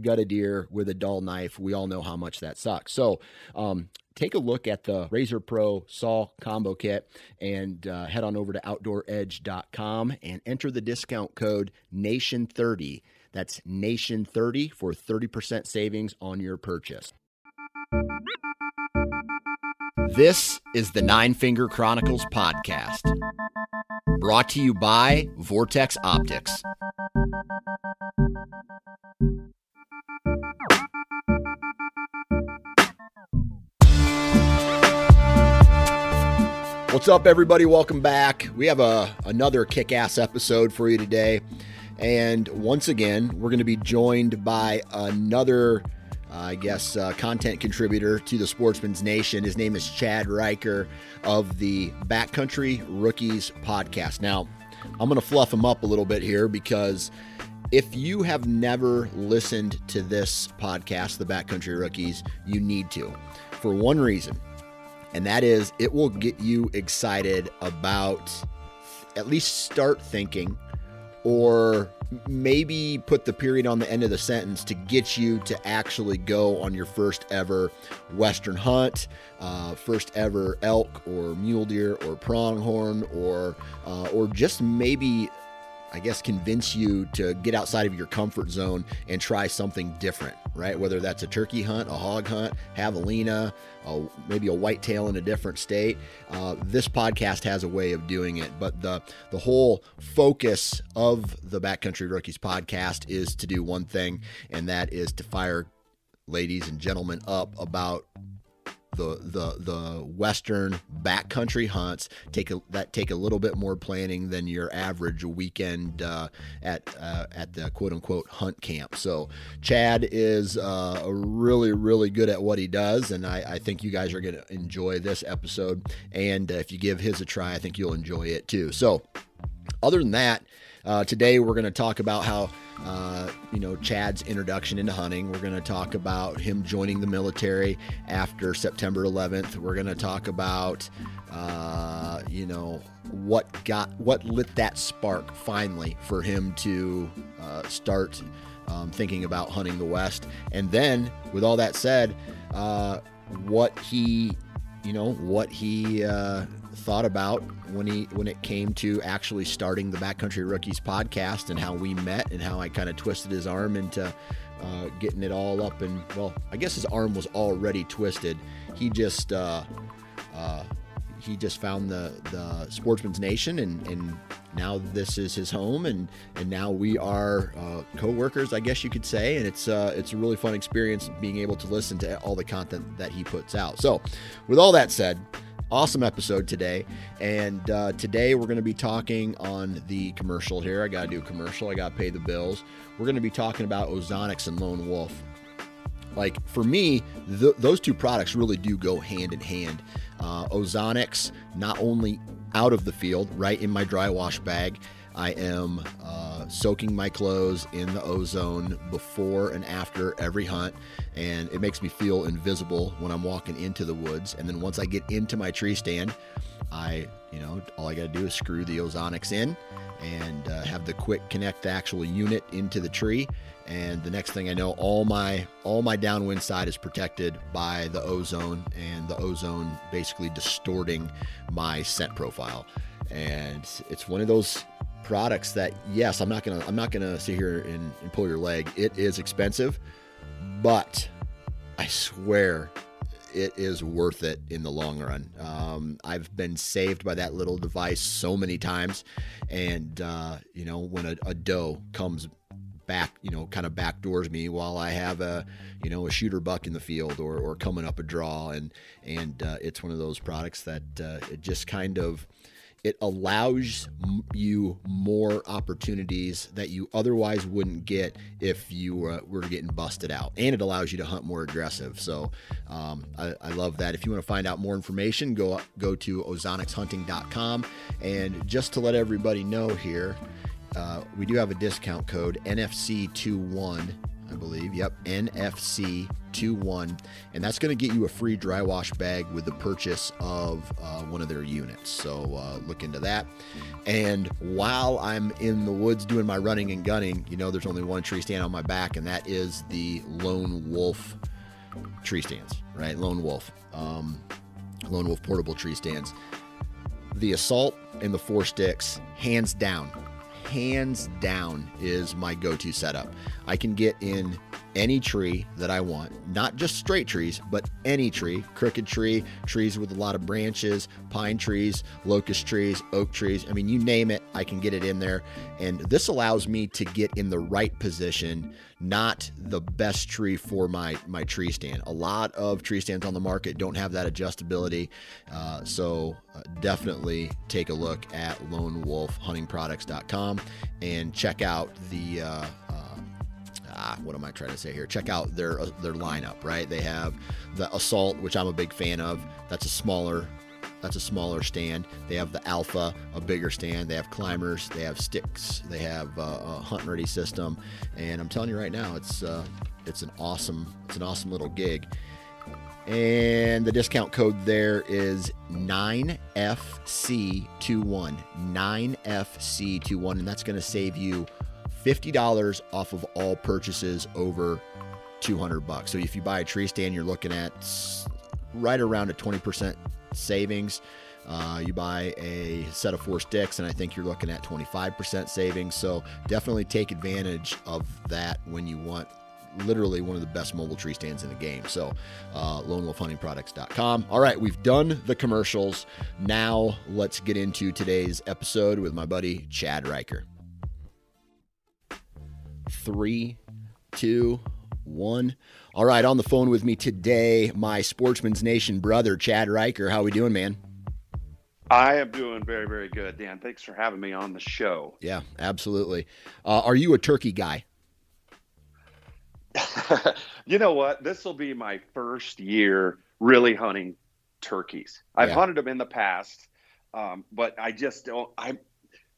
gut a deer with a dull knife, we all know how much that sucks. So, um, take a look at the Razor Pro Saw Combo Kit and uh, head on over to OutdoorEdge.com and enter the discount code NATION30. That's NATION30 for 30% savings on your purchase. This is the Nine Finger Chronicles podcast, brought to you by Vortex Optics. What's up, everybody? Welcome back. We have a another kick-ass episode for you today, and once again, we're going to be joined by another, uh, I guess, uh, content contributor to the Sportsman's Nation. His name is Chad Riker of the Backcountry Rookies podcast. Now, I'm going to fluff him up a little bit here because if you have never listened to this podcast, the Backcountry Rookies, you need to, for one reason and that is it will get you excited about at least start thinking or maybe put the period on the end of the sentence to get you to actually go on your first ever western hunt uh, first ever elk or mule deer or pronghorn or uh, or just maybe I guess, convince you to get outside of your comfort zone and try something different, right? Whether that's a turkey hunt, a hog hunt, javelina, a, maybe a whitetail in a different state. Uh, this podcast has a way of doing it, but the the whole focus of the Backcountry Rookies podcast is to do one thing, and that is to fire ladies and gentlemen up about the the the western backcountry hunts take a, that take a little bit more planning than your average weekend uh, at uh, at the quote unquote hunt camp. So Chad is uh, really really good at what he does, and I, I think you guys are going to enjoy this episode. And if you give his a try, I think you'll enjoy it too. So other than that, uh, today we're going to talk about how uh, you know, Chad's introduction into hunting. We're going to talk about him joining the military after September 11th. We're going to talk about, uh, you know, what got what lit that spark finally for him to uh, start um, thinking about hunting the West. And then, with all that said, uh, what he, you know, what he uh, thought about when he when it came to actually starting the Backcountry Rookies podcast and how we met and how I kind of twisted his arm into uh, getting it all up and well, I guess his arm was already twisted. He just uh, uh, he just found the the Sportsman's Nation and and now this is his home and and now we are uh, co-workers I guess you could say and it's uh, it's a really fun experience being able to listen to all the content that he puts out so with all that said awesome episode today. And uh, today we're going to be talking on the commercial here. I got to do a commercial, I got to pay the bills. We're going to be talking about Ozonics and Lone Wolf. Like for me, th- those two products really do go hand in hand. uh, Ozonics, not only out of the field, right in my dry wash bag. I am uh, soaking my clothes in the ozone before and after every hunt, and it makes me feel invisible when I'm walking into the woods. And then once I get into my tree stand, I, you know, all I got to do is screw the ozonics in and uh, have the quick connect the actual unit into the tree and the next thing I know, all my all my downwind side is protected by the ozone, and the ozone basically distorting my scent profile. And it's one of those products that yes, I'm not gonna I'm not gonna sit here and, and pull your leg. It is expensive, but I swear it is worth it in the long run. Um, I've been saved by that little device so many times, and uh, you know when a, a doe comes back, you know, kind of backdoors me while I have a, you know, a shooter buck in the field or, or coming up a draw. And, and uh, it's one of those products that uh, it just kind of, it allows you more opportunities that you otherwise wouldn't get if you uh, were getting busted out. And it allows you to hunt more aggressive. So um, I, I, love that. If you want to find out more information, go go to ozonicshunting.com. And just to let everybody know here, uh, we do have a discount code NFC21, I believe. Yep, NFC21. And that's going to get you a free dry wash bag with the purchase of uh, one of their units. So uh, look into that. And while I'm in the woods doing my running and gunning, you know, there's only one tree stand on my back, and that is the Lone Wolf tree stands, right? Lone Wolf. Um, Lone Wolf portable tree stands. The assault and the four sticks, hands down, hands down is my go-to setup. I can get in any tree that I want, not just straight trees, but any tree, crooked tree, trees with a lot of branches, pine trees, locust trees, oak trees. I mean, you name it, I can get it in there. And this allows me to get in the right position, not the best tree for my, my tree stand. A lot of tree stands on the market don't have that adjustability. Uh, so uh, definitely take a look at lonewolfhuntingproducts.com and check out the uh, ah, what am I trying to say here? Check out their uh, their lineup, right? They have the Assault, which I'm a big fan of. That's a smaller that's a smaller stand. They have the Alpha, a bigger stand. They have climbers. They have sticks. They have uh, a hunt ready system. And I'm telling you right now, it's uh, it's an awesome it's an awesome little gig. And the discount code there is 9FC21. 9FC21. And that's going to save you $50 off of all purchases over 200 bucks. So if you buy a tree stand, you're looking at right around a 20% savings. Uh, you buy a set of four sticks, and I think you're looking at 25% savings. So definitely take advantage of that when you want literally one of the best mobile tree stands in the game. So, uh, lonewolfhuntingproducts.com. All right, we've done the commercials. Now let's get into today's episode with my buddy Chad Riker three, two, one. All right, on the phone with me today, my Sportsman's Nation brother, Chad Riker. How are we doing, man? I am doing very, very good, Dan. Thanks for having me on the show. Yeah, absolutely. Uh, are you a turkey guy? you know what? This will be my first year really hunting turkeys. I've yeah. hunted them in the past, um, but I just don't. I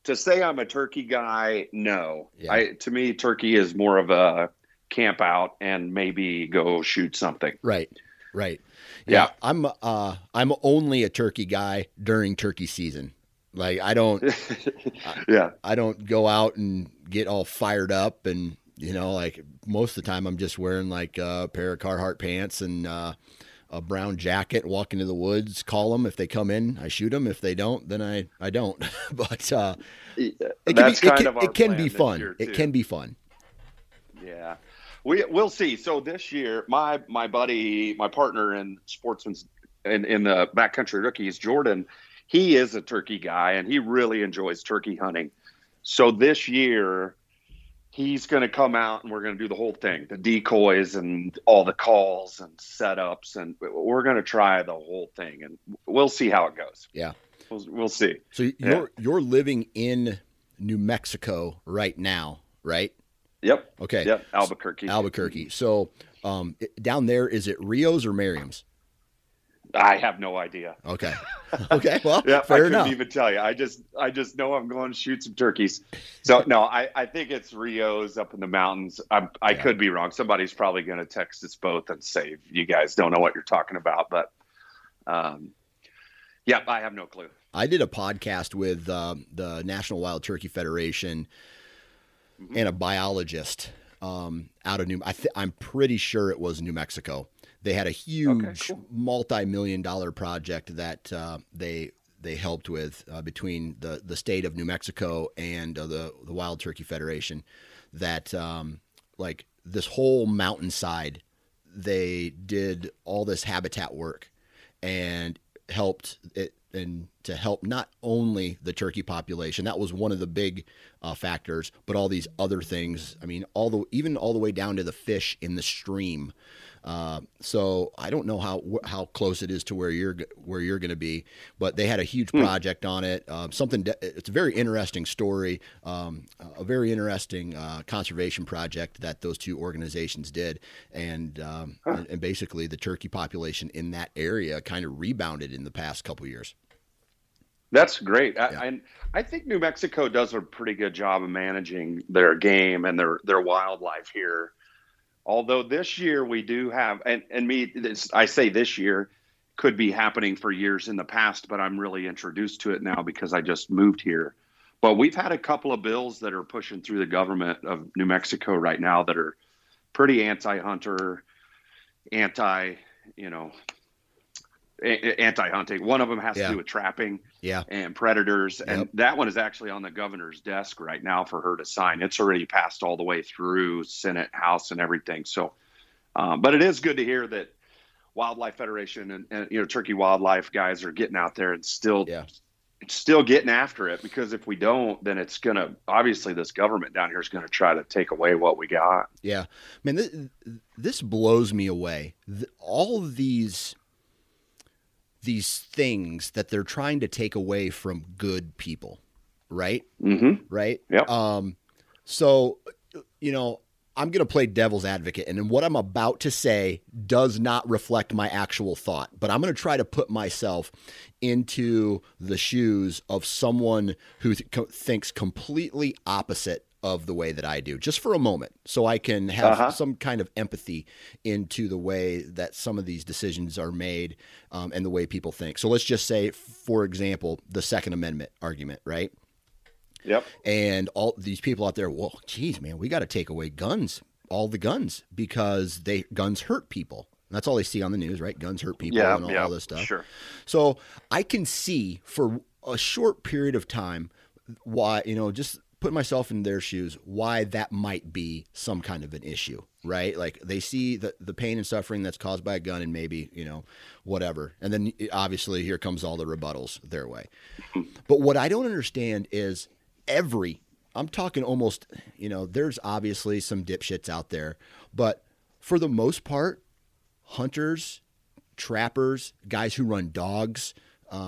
to say I'm a turkey guy, no. Yeah. I to me, turkey is more of a camp out and maybe go shoot something. Right. Right. Yeah. yeah. I'm uh I'm only a turkey guy during turkey season. Like I don't Yeah. I, I don't go out and get all fired up and you know, like most of the time I'm just wearing like a pair of Carhartt pants and uh a brown jacket, walk into the woods, call them. If they come in, I shoot them. If they don't, then I, I don't. but uh, it can, be, it can, it can be fun. It can be fun. Yeah, we we'll see. So this year, my my buddy, my partner in sportsman's in in the backcountry rookies, Jordan, he is a turkey guy and he really enjoys turkey hunting. So this year, he's going to come out and we're going to do the whole thing the decoys and all the calls and setups and we're going to try the whole thing and we'll see how it goes. Yeah. We'll, we'll see. So you're yeah. you're living in new mexico right now right? Yep. Okay. Yep. Albuquerque. Albuquerque. So um, down there is it rios or merriam's I have no idea. Okay. Okay. Well, yeah, fair I couldn't enough. even tell you. I just, I just know I'm going to shoot some turkeys. So no, I, I think it's Rio's up in the mountains. I'm, I Yeah. could be wrong. Somebody's probably going to text us both and say you guys don't know what you're talking about. But, um, yeah, I have no clue. I did a podcast with um, the National Wild Turkey Federation Mhm. and a biologist um, out of New. I th- I'm pretty sure it was New Mexico. They had a huge cool. multi-million dollar project that uh, they they helped with uh, between the the state of New Mexico and uh, the the Wild Turkey Federation. That um, like this whole mountainside, they did all this habitat work and helped it and to help not only the turkey population that was one of the big uh, factors but all these other things i mean all the even all the way down to the fish in the stream uh, so I don't know how how close it is to where you're g- where you're going to be, but they had a huge project on it. Um, something de- it's a very interesting story, um, a very interesting uh, conservation project that those two organizations did, and, um, and and basically the turkey population in that area kind of rebounded in the past couple years. That's great. I, Yeah. and I think New Mexico does a pretty good job of managing their game and their, their wildlife here. Although this year we do have, and, and me, this, I say this year could be happening for years in the past, but I'm really introduced to it now because I just moved here. But we've had a couple of bills that are pushing through the government of New Mexico right now that are pretty anti-hunter, anti, you know, anti-hunting. One of them has Yeah. to do with trapping Yeah, and predators and Yep. that one is actually on the governor's desk right now for her to sign it's already passed all the way through senate house and everything so um, but it is good to hear that wildlife federation and, and you know turkey wildlife guys are getting out there and still Yeah. still getting after it because if we don't then it's gonna obviously this government down here is gonna try to take away what we got Yeah, man, this, this blows me away. All these these things that they're trying to take away from good people, right? mm-hmm Right? Yep. Um, so, you know, I'm going to play devil's advocate, and what I'm about to say does not reflect my actual thought, but I'm going to try to put myself into the shoes of someone who th- co- thinks completely opposite of the way that I do, just for a moment, so I can have Uh-huh. some kind of empathy into the way that some of these decisions are made um, and the way people think. So let's just say, for example, the Second Amendment argument, right? yep and all these people out there well geez man we got to take away guns all the guns because they guns hurt people that's all they see on the news right guns hurt people yeah and all, yeah all this stuff sure so i can see for a short period of time why you know just put myself in their shoes why that might be some kind of an issue right? Like they see the, the pain and suffering that's caused by a gun and maybe you know whatever. And then eh, obviously here comes all the rebuttals their way. But what i don't understand is every i'm talking almost you know there's obviously some dipshits out there but for the most part hunters trappers guys who run dogs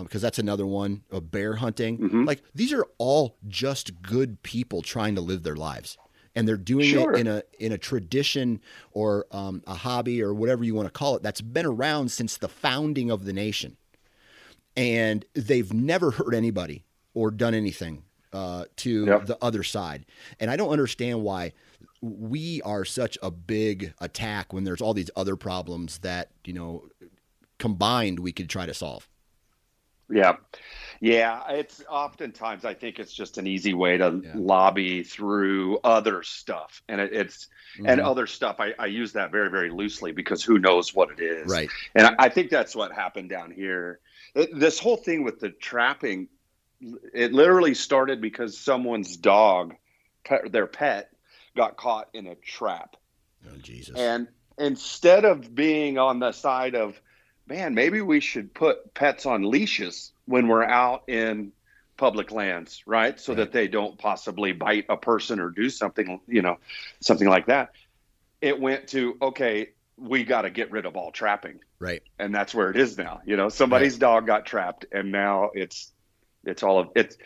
because that's another one of bear hunting Mhm. like these are all just good people trying to live their lives and they're doing Sure. it in a in a tradition or um, a hobby or whatever you want to call it that's been around since the founding of the nation and they've never hurt anybody or done anything uh, to Yep. the other side. And I don't understand why we are such a big attack when there's all these other problems that you know combined we could try to solve. Yeah. Yeah. It's oftentimes, I think it's just an easy way to Yeah. lobby through other stuff. And it, it's, and Mhm. other stuff, I, I use that very, very loosely because who knows what it is. right, And I, I think that's what happened down here. It, this whole thing with the trapping, it literally started because someone's dog, pet, their pet, got caught in a trap. oh Jesus, And instead of being on the side of, man, maybe we should put pets on leashes when we're out in public lands, right? So Right. that they don't possibly bite a person or do something, you know, something like that. It went to, okay, we got to get rid of all trapping. right, And that's where it is now. You know, somebody's dog got trapped and now it's, it's all of it's,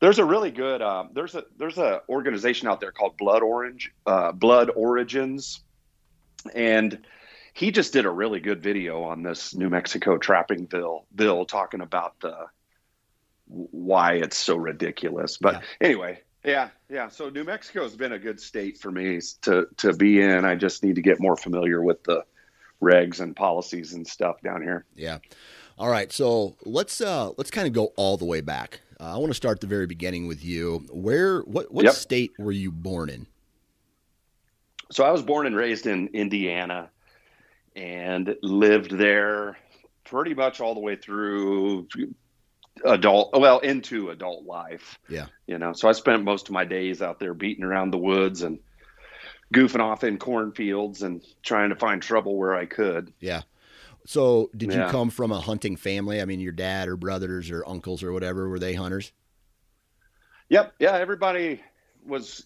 there's a really good, um, there's a, there's a organization out there called Blood Orange, uh, Blood Origins and he just did a really good video on this New Mexico trapping bill bill talking about the why it's so ridiculous. But yeah. anyway, yeah, yeah. So New Mexico has been a good state for me to to be in. I just need to get more familiar with the regs and policies and stuff down here. Yeah. All right. So let's uh let's kind of go all the way back. Uh, I want to start the very beginning with you. Where what what yep. state were you born in? So I was born and raised in Indiana and lived there pretty much all the way through adult well into adult life. Yeah. You know so i spent most of my days out there beating around the woods and goofing off in cornfields and trying to find trouble where i could. Yeah. So did yeah. you come from a hunting family? I mean your dad or brothers or uncles or whatever were they hunters? Yep. Yeah everybody was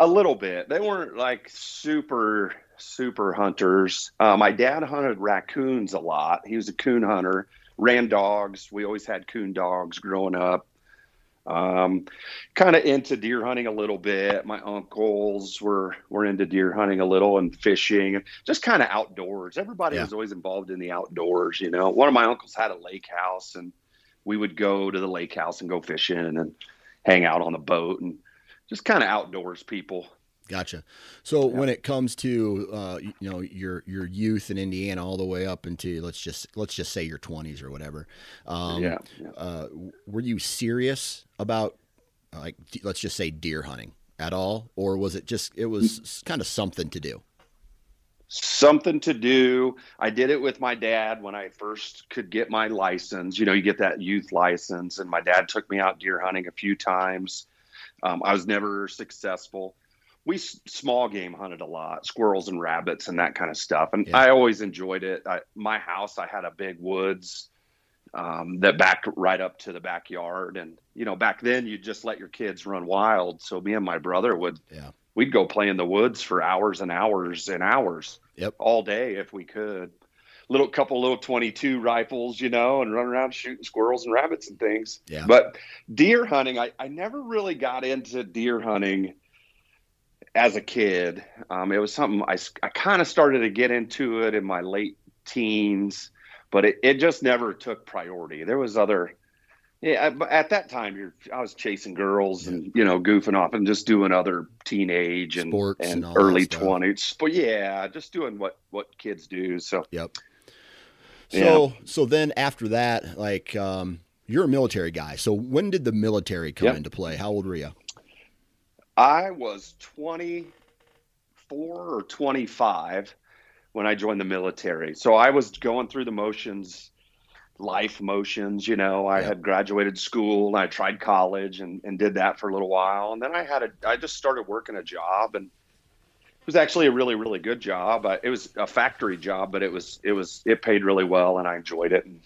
a little bit. They weren't like super super hunters uh, my dad hunted raccoons a lot he was a coon hunter ran dogs. We always had coon dogs growing up. Um, kind of into deer hunting a little bit. My uncles were were into deer hunting a little and fishing, and just kind of outdoors. Everybody yeah. was always involved in the outdoors. You know, one of my uncles had a lake house, and we would go to the lake house and go fishing and hang out on the boat and just kind of outdoors people. Gotcha. So yeah. when it comes to uh, you know your your youth in Indiana all the way up into let's just let's just say your twenties or whatever, um, yeah, yeah. Uh, were you serious about like let's just say deer hunting at all, or was it just it was kind of something to do? Something to do. I did it with my dad when I first could get my license. You know, you get that youth license, and my dad took me out deer hunting a few times. Um, I was never successful we small game hunted a lot, squirrels and rabbits and that kind of stuff. And yeah. I always enjoyed it. I, my house, I had a big woods um, that backed right up to the backyard. And, you know, back then you just let your kids run wild. So me and my brother would, yeah. we'd go play in the woods for hours and hours and hours yep. all day if we could. Little couple little 22 rifles, you know, and run around shooting squirrels and rabbits and things. Yeah. But deer hunting, I, I never really got into deer hunting as a kid. Um, it was something I, I kind of started to get into it in my late teens, but it, it just never took priority. There was other, yeah, but at that time, you're, I was chasing girls yeah. and, you know, goofing off and just doing other teenage and, Sports and, and early twenties. But yeah, just doing what, what kids do. So, yep. So, yeah. so then after that, like, um, you're a military guy. So when did the military come yep. into play? How old were you? I was 24 or 25 when I joined the military. So I was going through the motions, life motions, you know. I had graduated school and I tried college and, and did that for a little while. And then I had a, I just started working a job and it was actually a really, really good job. I, it was a factory job, but it was, it was, it paid really well and I enjoyed it and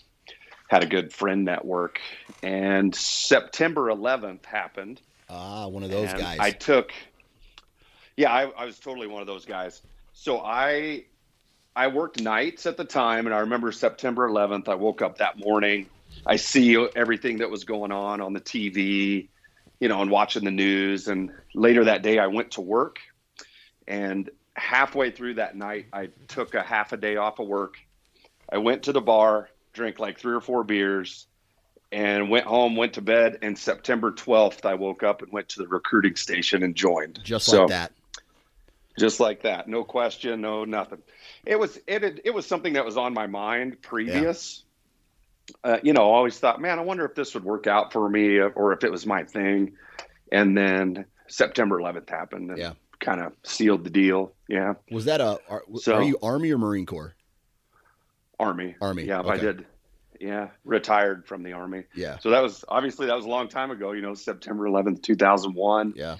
had a good friend network. And September 11th happened Ah, one of those and guys. I took. Yeah, I, I was totally one of those guys. So I I worked nights at the time, and I remember September 11th. I woke up that morning. I see everything that was going on on the TV, you know, and watching the news. And later that day, I went to work. And halfway through that night, I took a half a day off of work. I went to the bar, drank like three or four beers, and went home, went to bed. And September 12th, I woke up and went to the recruiting station and joined. Just so, like that. Just like that. No question, no nothing. It was it it was something that was on my mind previous. Yeah. Uh, you know, I always thought, man, I wonder if this would work out for me or if it was my thing. And then September 11th happened and yeah. kind of sealed the deal. Yeah. Was that a are, so, are you Army or Marine Corps? Army. Army. Yeah, okay. I did yeah, retired from the army. Yeah. So that was obviously that was a long time ago. You know, September 11th, 2001. Yeah.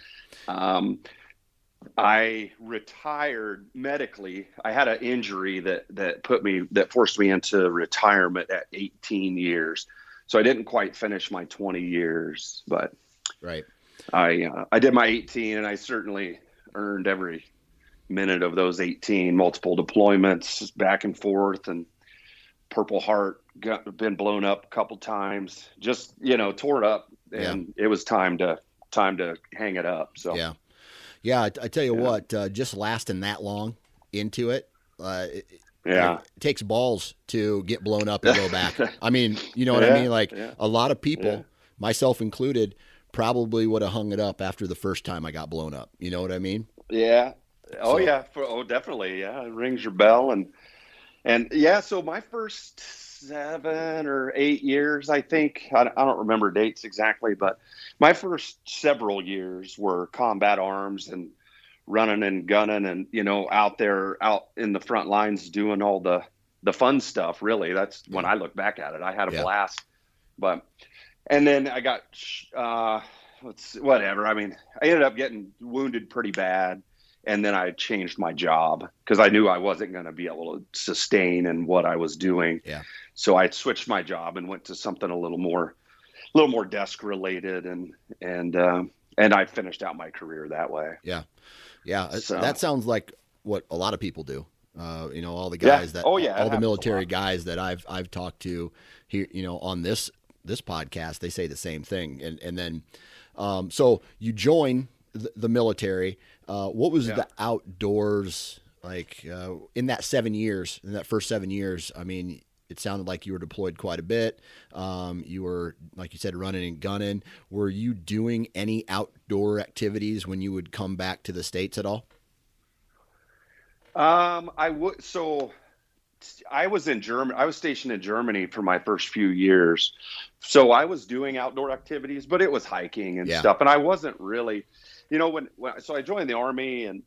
Um, I retired medically. I had an injury that that put me that forced me into retirement at 18 years. So I didn't quite finish my 20 years, but right. I uh, I did my 18, and I certainly earned every minute of those 18 multiple deployments back and forth and Purple Heart got been blown up a couple times, just you know, tore it up, and yeah. it was time to time to hang it up. So yeah, yeah. I, I tell you yeah. what, uh, just lasting that long into it, uh, it, Yeah. It takes balls to get blown up and go back. I mean, you know what I mean? Like yeah. a lot of people, Yeah. myself included, probably would have hung it up after the first time I got blown up. You know what I mean? Yeah. Oh So- yeah. For, oh, definitely. Yeah. It rings your bell and and yeah. So my first seven or eight years, I think I, I don't remember dates exactly, but my first several years were combat arms and running and gunning and you know out there out in the front lines doing all the the fun stuff. Really, that's when I look back at it. I had a Yeah. blast, but and then I got uh, let's whatever. I mean, I ended up getting wounded pretty bad, and then I changed my job because I knew I wasn't going to be able to sustain in what I was doing. Yeah. So I switched my job and went to something a little more, a little more desk related, and and um, and I finished out my career that way. Yeah. Yeah. So- That sounds like what a lot of people do. Uh, you know, all the Yeah. guys that, Oh, yeah, all the military guys that I've, I've talked to here, you know, on this, this podcast, they say the same thing. And, and then, um, so you join the, the military. Uh, what was Yeah. the outdoors like, uh, in that seven years, in that first seven years? I mean, it sounded like you were deployed quite a bit. Um, you were, like you said, running and gunning. Were you doing any outdoor activities when you would come back to the states at all? Um, I would so. I was in Germany. I was stationed in Germany for my first few years, so I was doing outdoor activities, but it was hiking and Yeah. stuff. And I wasn't really, you know, when, when so I joined the army, and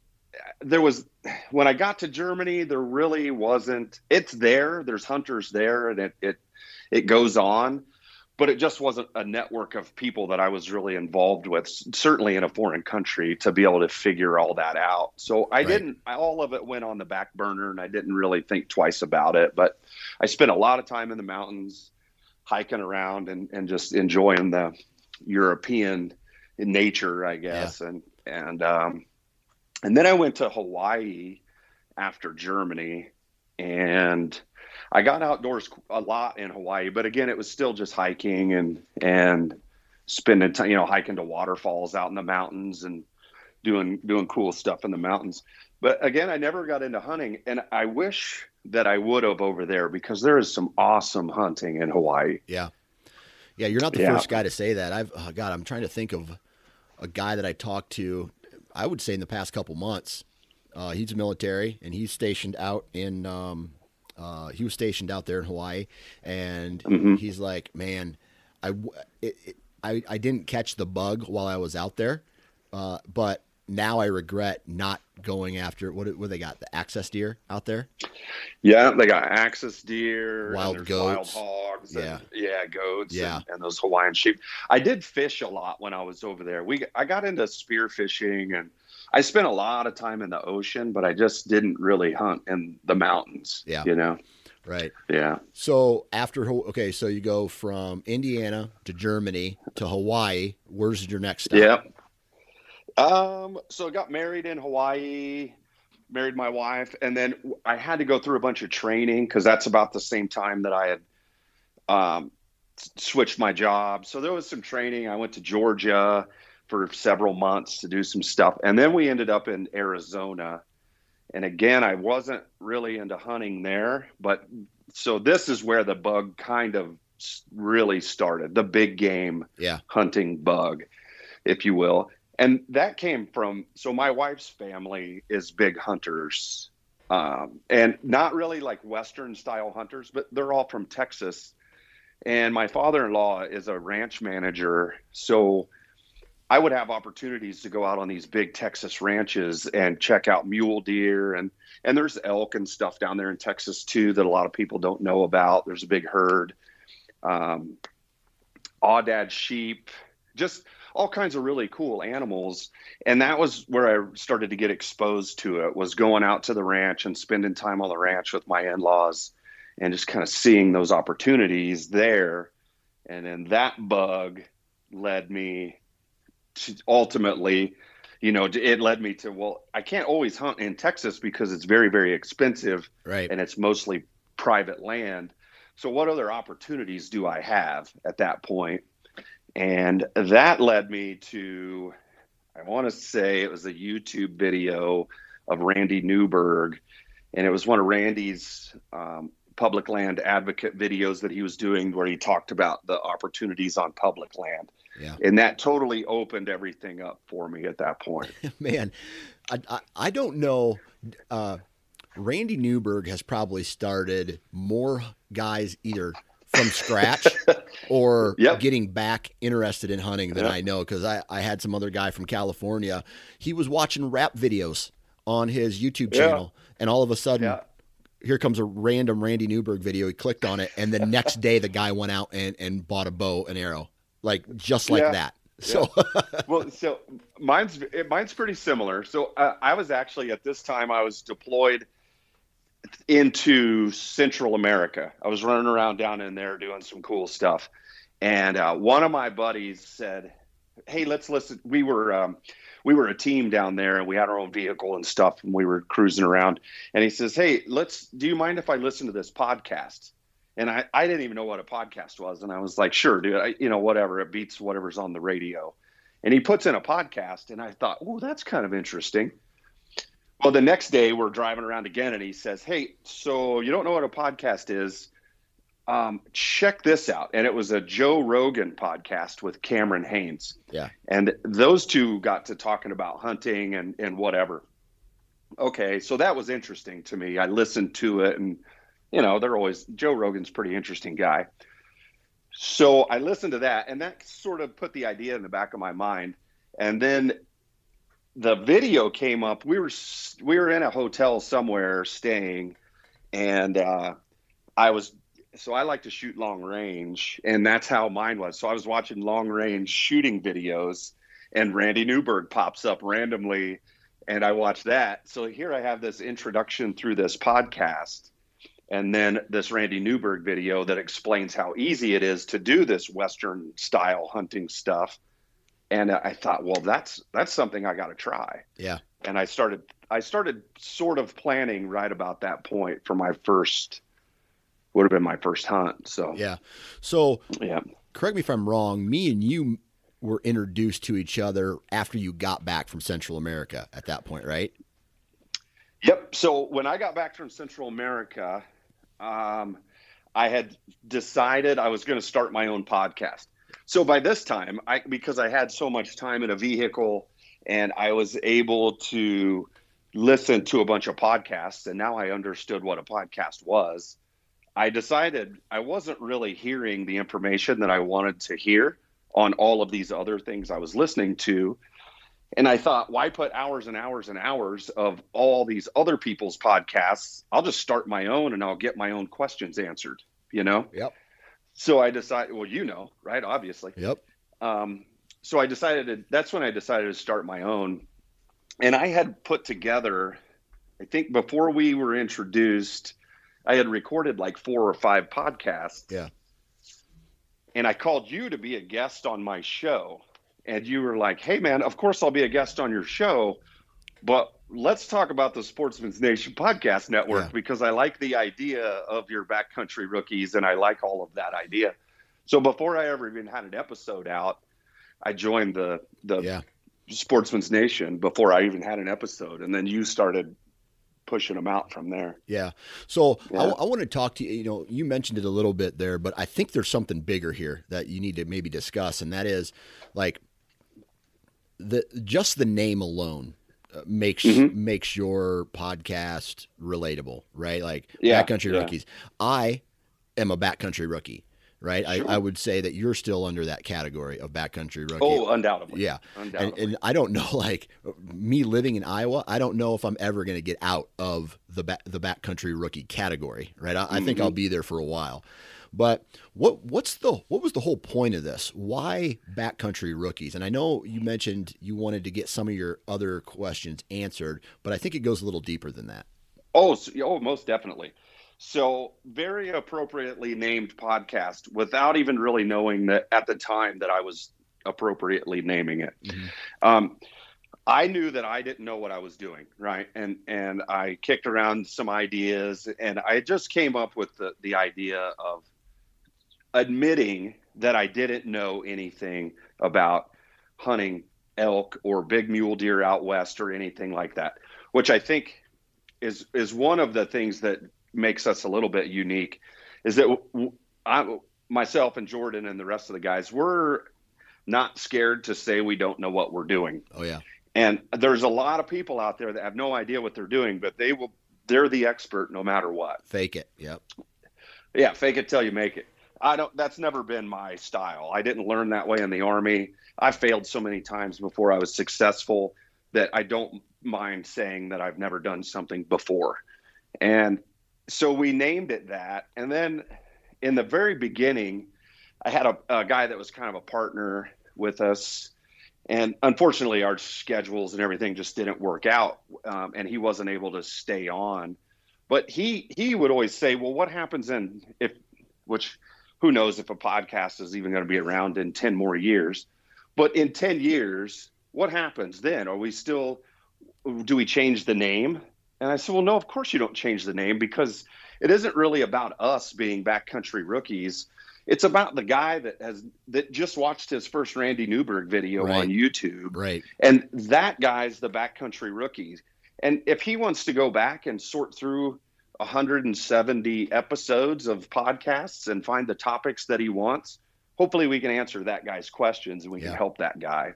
there was when I got to Germany, there really wasn't. It's there. There's hunters there, and it it it goes on, but it just wasn't a network of people that I was really involved with. Certainly in a foreign country to be able to figure all that out. So I Right. didn't. All of it went on the back burner, and I didn't really think twice about it. But I spent a lot of time in the mountains, hiking around, and and just enjoying the European nature, I guess, and and um, and then I went to Hawaii after Germany, and I got outdoors a lot in Hawaii. But again, it was still just hiking and and spending time, you know, hiking to waterfalls out in the mountains and doing doing cool stuff in the mountains. But again, I never got into hunting, and I wish that I would have over there because there is some awesome hunting in Hawaii. Yeah. Yeah, you're not the Yeah. first guy to say that. I've oh God, I'm trying to think of a guy that I talked to. I would say in the past couple months. Uh, he's military and he's stationed out in. Um, uh, he was stationed out there in Hawaii, and Mhm. he's like, man, I, it, it, I I didn't catch the bug while I was out there, uh, but now I regret not going after what what they got the axis deer out there. Yeah, they got axis deer, Wild goats. wild hogs, Yeah. and, yeah, goats, Yeah. and, and those Hawaiian sheep. I did fish a lot when I was over there. We I got into spear fishing, and I spent a lot of time in the ocean, but I just didn't really hunt in the mountains. Yeah. you know, Right. yeah. So after okay, so you go from Indiana to Germany to Hawaii. Where's your next stop? Yep. Um, so I got married in Hawaii, married my wife, and then I had to go through a bunch of training because that's about the same time that I had um, switched my job. So there was some training. I went to Georgia for several months to do some stuff, and then we ended up in Arizona. And again, I wasn't really into hunting there, but so this is where the bug kind of really started the big game Yeah. hunting bug, if you will. And that came from so my wife's family is big hunters, um, and not really like Western style hunters, but they're all from Texas. And my father in law is a ranch manager. So I would have opportunities to go out on these big Texas ranches and check out mule deer and and there's elk and stuff down there in Texas too that a lot of people don't know about. There's a big herd, um, aoudad sheep, just all kinds of really cool animals. And that was where I started to get exposed to it. Was going out to the ranch and spending time on the ranch with my in-laws, and just kind of seeing those opportunities there. And then that bug led me to ultimately you know it led me to well i can't always hunt in texas because it's very very expensive Right. and it's mostly private land so what other opportunities do i have at that point and that led me to i want to say it was a youtube video of randy newberg and it was one of Randy's um, public land advocate videos that he was doing where he talked about the opportunities on public land. Yeah. And that totally opened everything up for me at that point. Man, I, I, I don't know. Uh, Randy Newberg has probably started more guys either from scratch or Yep. getting back interested in hunting than Yep. I know because I, I had some other guy from California. He was watching rap videos on his YouTube Yeah. channel, and all of a sudden, Yeah. here comes a random Randy Newberg video. He clicked on it, and the next day, the guy went out and, and bought a bow and arrow, like just like Yeah. that. So, well, so mine's mine's pretty similar. So uh, I was actually at this time I was deployed into Central America. I was running around down in there doing some cool stuff, and uh, one of my buddies said, "Hey, let's listen." We were um, we were a team down there, and we had our own vehicle and stuff, and we were cruising around. And he says, "Hey, let's. Do you mind if I listen to this podcast?" And I, I didn't even know what a podcast was, and I was like, "Sure, dude. I, you know, whatever. It beats whatever's on the radio." And he puts in a podcast, and I thought, "Oh, that's kind of interesting." Well, the next day we're driving around again, and he says, "Hey, so you don't know what a podcast is? Um, check this out." And it was a Joe Rogan podcast with Cameron Hanes. Yeah. And those two got to talking about hunting and and whatever. Okay, so that was interesting to me. I listened to it, and you know, they're always Joe Rogan's pretty interesting guy. So I listened to that, and that sort of put the idea in the back of my mind. And then the video came up. We were we were in a hotel somewhere staying, and uh, I was so I like to shoot long range, and that's how mine was. So I was watching long range shooting videos, and Randy Newberg pops up randomly, and I watched that. So here I have this introduction through this podcast, and then this Randy Newberg video that explains how easy it is to do this Western style hunting stuff. And I thought, well, that's that's something I got to try yeah. and I started I started sort of planning right about that point for my first would have been my first hunt. So Yeah. So, yeah. correct me if I'm wrong. Me and you were introduced to each other after you got back from Central America at that point, right? Yep. So when I got back from Central America, um, I had decided I was going to start my own podcast. So by this time, I because I had so much time in a vehicle and I was able to listen to a bunch of podcasts and now I understood what a podcast was. I decided I wasn't really hearing the information that I wanted to hear on all of these other things I was listening to. And I thought, why put hours and hours and hours of all these other people's podcasts? I'll just start my own and I'll get my own questions answered, you know? Yep. So I decided, well, you know, right? Obviously. Yep. Um, so I decided to, that's when I decided to start my own. And I had put together, I think before we were introduced, I had recorded like four or five podcasts. Yeah. And I called you to be a guest on my show. And you were like, hey, man, of course I'll be a guest on your show. But let's talk about the Sportsman's Nation Podcast Network Yeah. because I like the idea of your backcountry rookies and I like all of that idea. So before I ever even had an episode out, I joined the the Yeah. Sportsman's Nation before I even had an episode, and then you started pushing them out from there. Yeah. So I, Yeah. want to talk to you. You know, you mentioned it a little bit there, but I think there's something bigger here that you need to maybe discuss, and that is like the just the name alone makes Mhm. makes your podcast relatable, right? Like Yeah, backcountry yeah. rookies. I am a backcountry rookie, right? Sure. I, I would say that you're still under that category of backcountry rookie. Oh, undoubtedly. yeah. undoubtedly. And, and I don't know, like me living in Iowa, I don't know if I'm ever going to get out of the back, the backcountry rookie category, right? I, I think I'll be there for a while. But what what's the what was the whole point of this? Why backcountry rookies? And I know you mentioned you wanted to get some of your other questions answered, but I think it goes a little deeper than that. Oh, so, oh, most definitely. So, very appropriately named podcast without even really knowing that at the time that I was appropriately naming it. Mhm. Um, I knew that I didn't know what I was doing, right? And and I kicked around some ideas, and I just came up with the the idea of admitting that I didn't know anything about hunting elk or big mule deer out west or anything like that, which I think is is one of the things that makes us a little bit unique. Is that I, myself and Jordan and the rest of the guys, we're not scared to say we don't know what we're doing. Oh yeah. And there's a lot of people out there that have no idea what they're doing, but they will they're the expert no matter what. Fake it. Yep. Yeah, fake it till you make it. I don't that's never been my style. I didn't learn that way in the army. I failed so many times before I was successful that I don't mind saying that I've never done something before. And so we named it that. And then in the very beginning, I had a, a guy that was kind of a partner with us. And unfortunately, our schedules and everything just didn't work out. Um, and he wasn't able to stay on. But he he would always say, "Well, what happens in if which who knows if a podcast is even going to be around in 10 more years but in 10 years what happens then are we still do we change the name and i said well no of course you don't change the name because it isn't really about us being backcountry rookies it's about the guy that has that just watched his first randy newberg video Right. on youtube Right. and that guy's the backcountry rookie. And if he wants to go back and sort through 170 episodes of podcasts and find the topics that he wants, hopefully we can answer that guy's questions and we Yeah. can help that guy.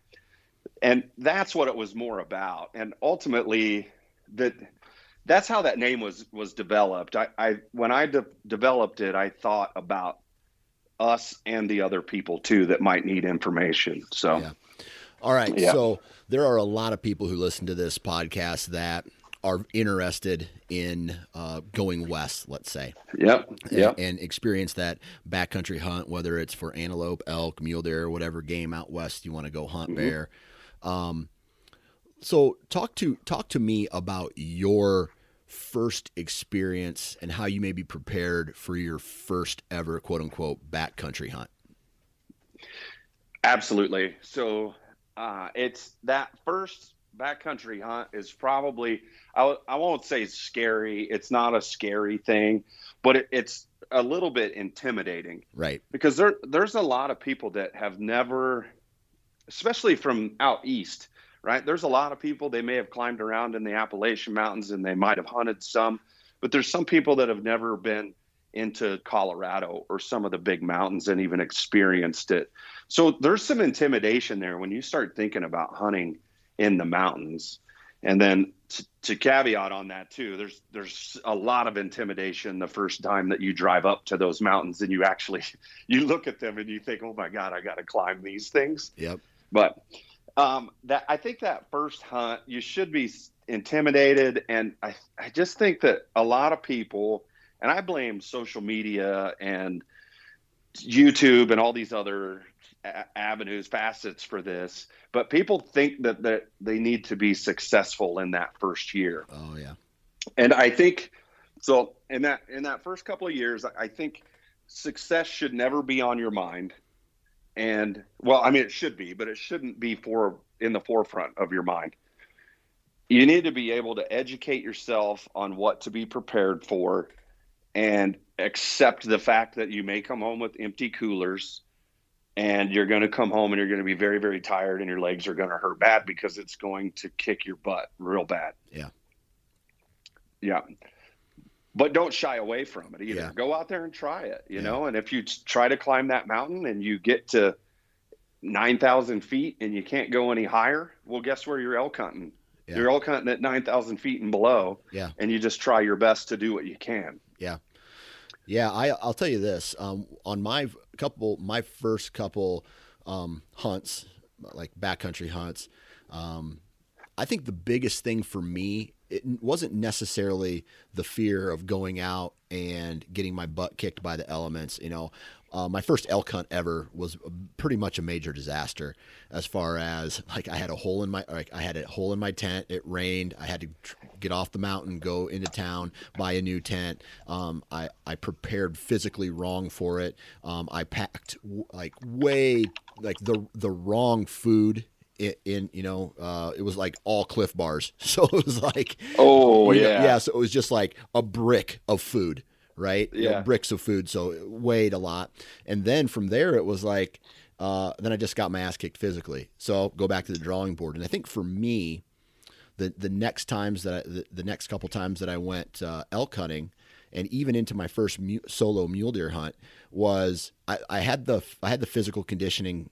And that's what it was more about. And ultimately, that that's how that name was was developed. I, I when I de- developed it, I thought about us and the other people too that might need information. So. Yeah. All right. Yeah. So there are a lot of people who listen to this podcast that are interested in uh, going west, let's say, Yep. and, Yep. and experience that backcountry hunt, whether it's for antelope, elk, mule deer, whatever game out west you want to go hunt Mhm. bear. Um, so talk to talk to me about your first experience and how you may be prepared for your first ever quote unquote backcountry hunt. Absolutely. So uh, it's that first backcountry hunt is probably I, I won't say scary. It's not a scary thing, but it, it's a little bit intimidating Right. because there there's a lot of people that have never, especially from out east, right? There's a lot of people they may have climbed around in the Appalachian Mountains and they might have hunted some, but there's some people that have never been into Colorado or some of the big mountains and even experienced it. So there's some intimidation there when you start thinking about hunting in the mountains. And then to, to caveat on that too, there's there's a lot of intimidation the first time that you drive up to those mountains and you actually you look at them and you think, oh my god, I got to climb these things. Yep. But um, that I think that first hunt you should be intimidated, and I I just think that a lot of people, and I blame social media and YouTube and all these other avenues, facets for this. But people think that that they need to be successful in that first year Oh yeah. and I think so. In that in that first couple of years, I- I think success should never be on your mind. And well, I mean, it should be, but it shouldn't be for in the forefront of your mind. You need to be able to educate yourself on what to be prepared for, and accept the fact that you may come home with empty coolers, and you're going to come home and you're going to be very, very tired, and your legs are going to hurt bad because it's going to kick your butt real bad. Yeah. Yeah. But don't shy away from it either. Yeah. Go out there and try it, you Yeah. know. And if you try to climb that mountain and you get to 9,000 feet and you can't go any higher, well, guess where you're elk hunting? Yeah. You're elk hunting at 9,000 feet and below. Yeah. And you just try your best to do what you can. Yeah yeah, I, I'll tell you this. Um, on my couple, my first couple um, hunts, like backcountry hunts, um, I think the biggest thing for me it wasn't necessarily the fear of going out and getting my butt kicked by the elements. You know, uh, my first elk hunt ever was pretty much a major disaster as far as like I had a hole in my like I had a hole in my tent. It rained. I had to tr- get off the mountain, go into town, buy a new tent. Um, I I prepared physically wrong for it. Um, I packed w- like way like the the wrong food in, in you know uh, it was like all Clif bars so it was like Oh, you know, yeah. yeah so it was just like a brick of food right? You know, Yeah. bricks of food so it weighed a lot. And then from there it was like uh, then i just got my ass kicked physically. So go back to the drawing board. And i think for me the the next times that I, the, the next couple times that I went uh, elk hunting, and even into my first mu- solo mule deer hunt was I, I had the I had the physical conditioning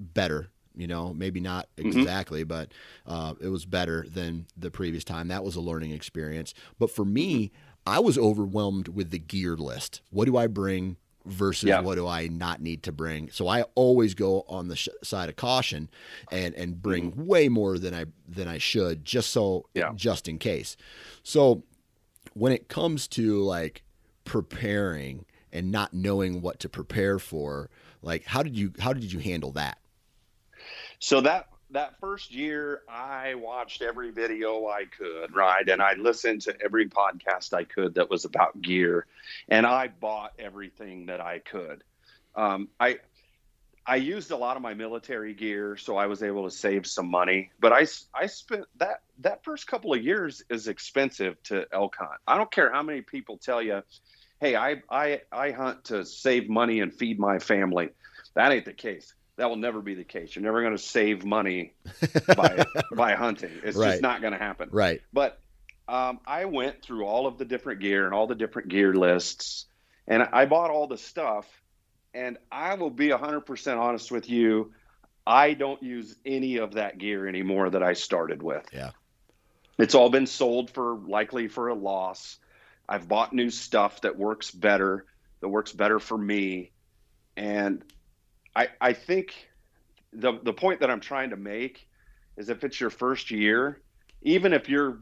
better you know maybe not Mm-hmm. exactly but uh, it was better than the previous time. That was a learning experience. But for me i was overwhelmed with the gear list. What do i bring versus Yeah. what do i not need to bring? So i always go on the sh- side of caution and and bring mm-hmm. way more than i than i should just so Yeah. just in case. So when it comes to like preparing and not knowing what to prepare for like how did you how did you handle that? So that that first year, I watched every video I could, right, and I listened to every podcast I could that was about gear, and I bought everything that I could. Um, I I used a lot of my military gear, so I was able to save some money. But I I spent that that first couple of years is expensive to elk hunt. I don't care how many people tell you, "Hey, I I I hunt to save money and feed my family." That ain't the case. That will never be the case. You're never going to save money by by hunting. It's Right. just not going to happen. right But um, I went through all of the different gear and all the different gear lists, and I bought all the stuff. And I will be 100% honest with you. I don't use any of that gear anymore that I started with. Yeah. It's all been sold for likely for a loss. I've bought new stuff that works better, that works better for me. And I, I think the, the point that I'm trying to make is if it's your first year, even if you're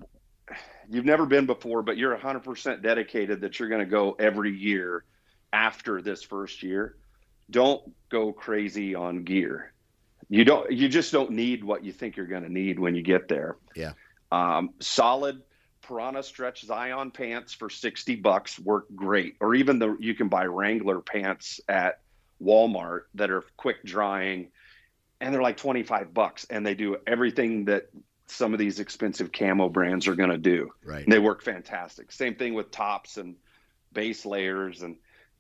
you've never been before, but you're 100% dedicated that you're going to go every year after this first year, don't go crazy on gear. You don't you just don't need what you think you're going to need when you get there. Yeah. Um, solid Prana Stretch Zion pants for 60 bucks work great. Or even the you can buy Wrangler pants at Walmart that are quick drying and they're like 25 bucks and they do everything that some of these expensive camo brands are going to do. right And They work fantastic. Same thing with tops and base layers. And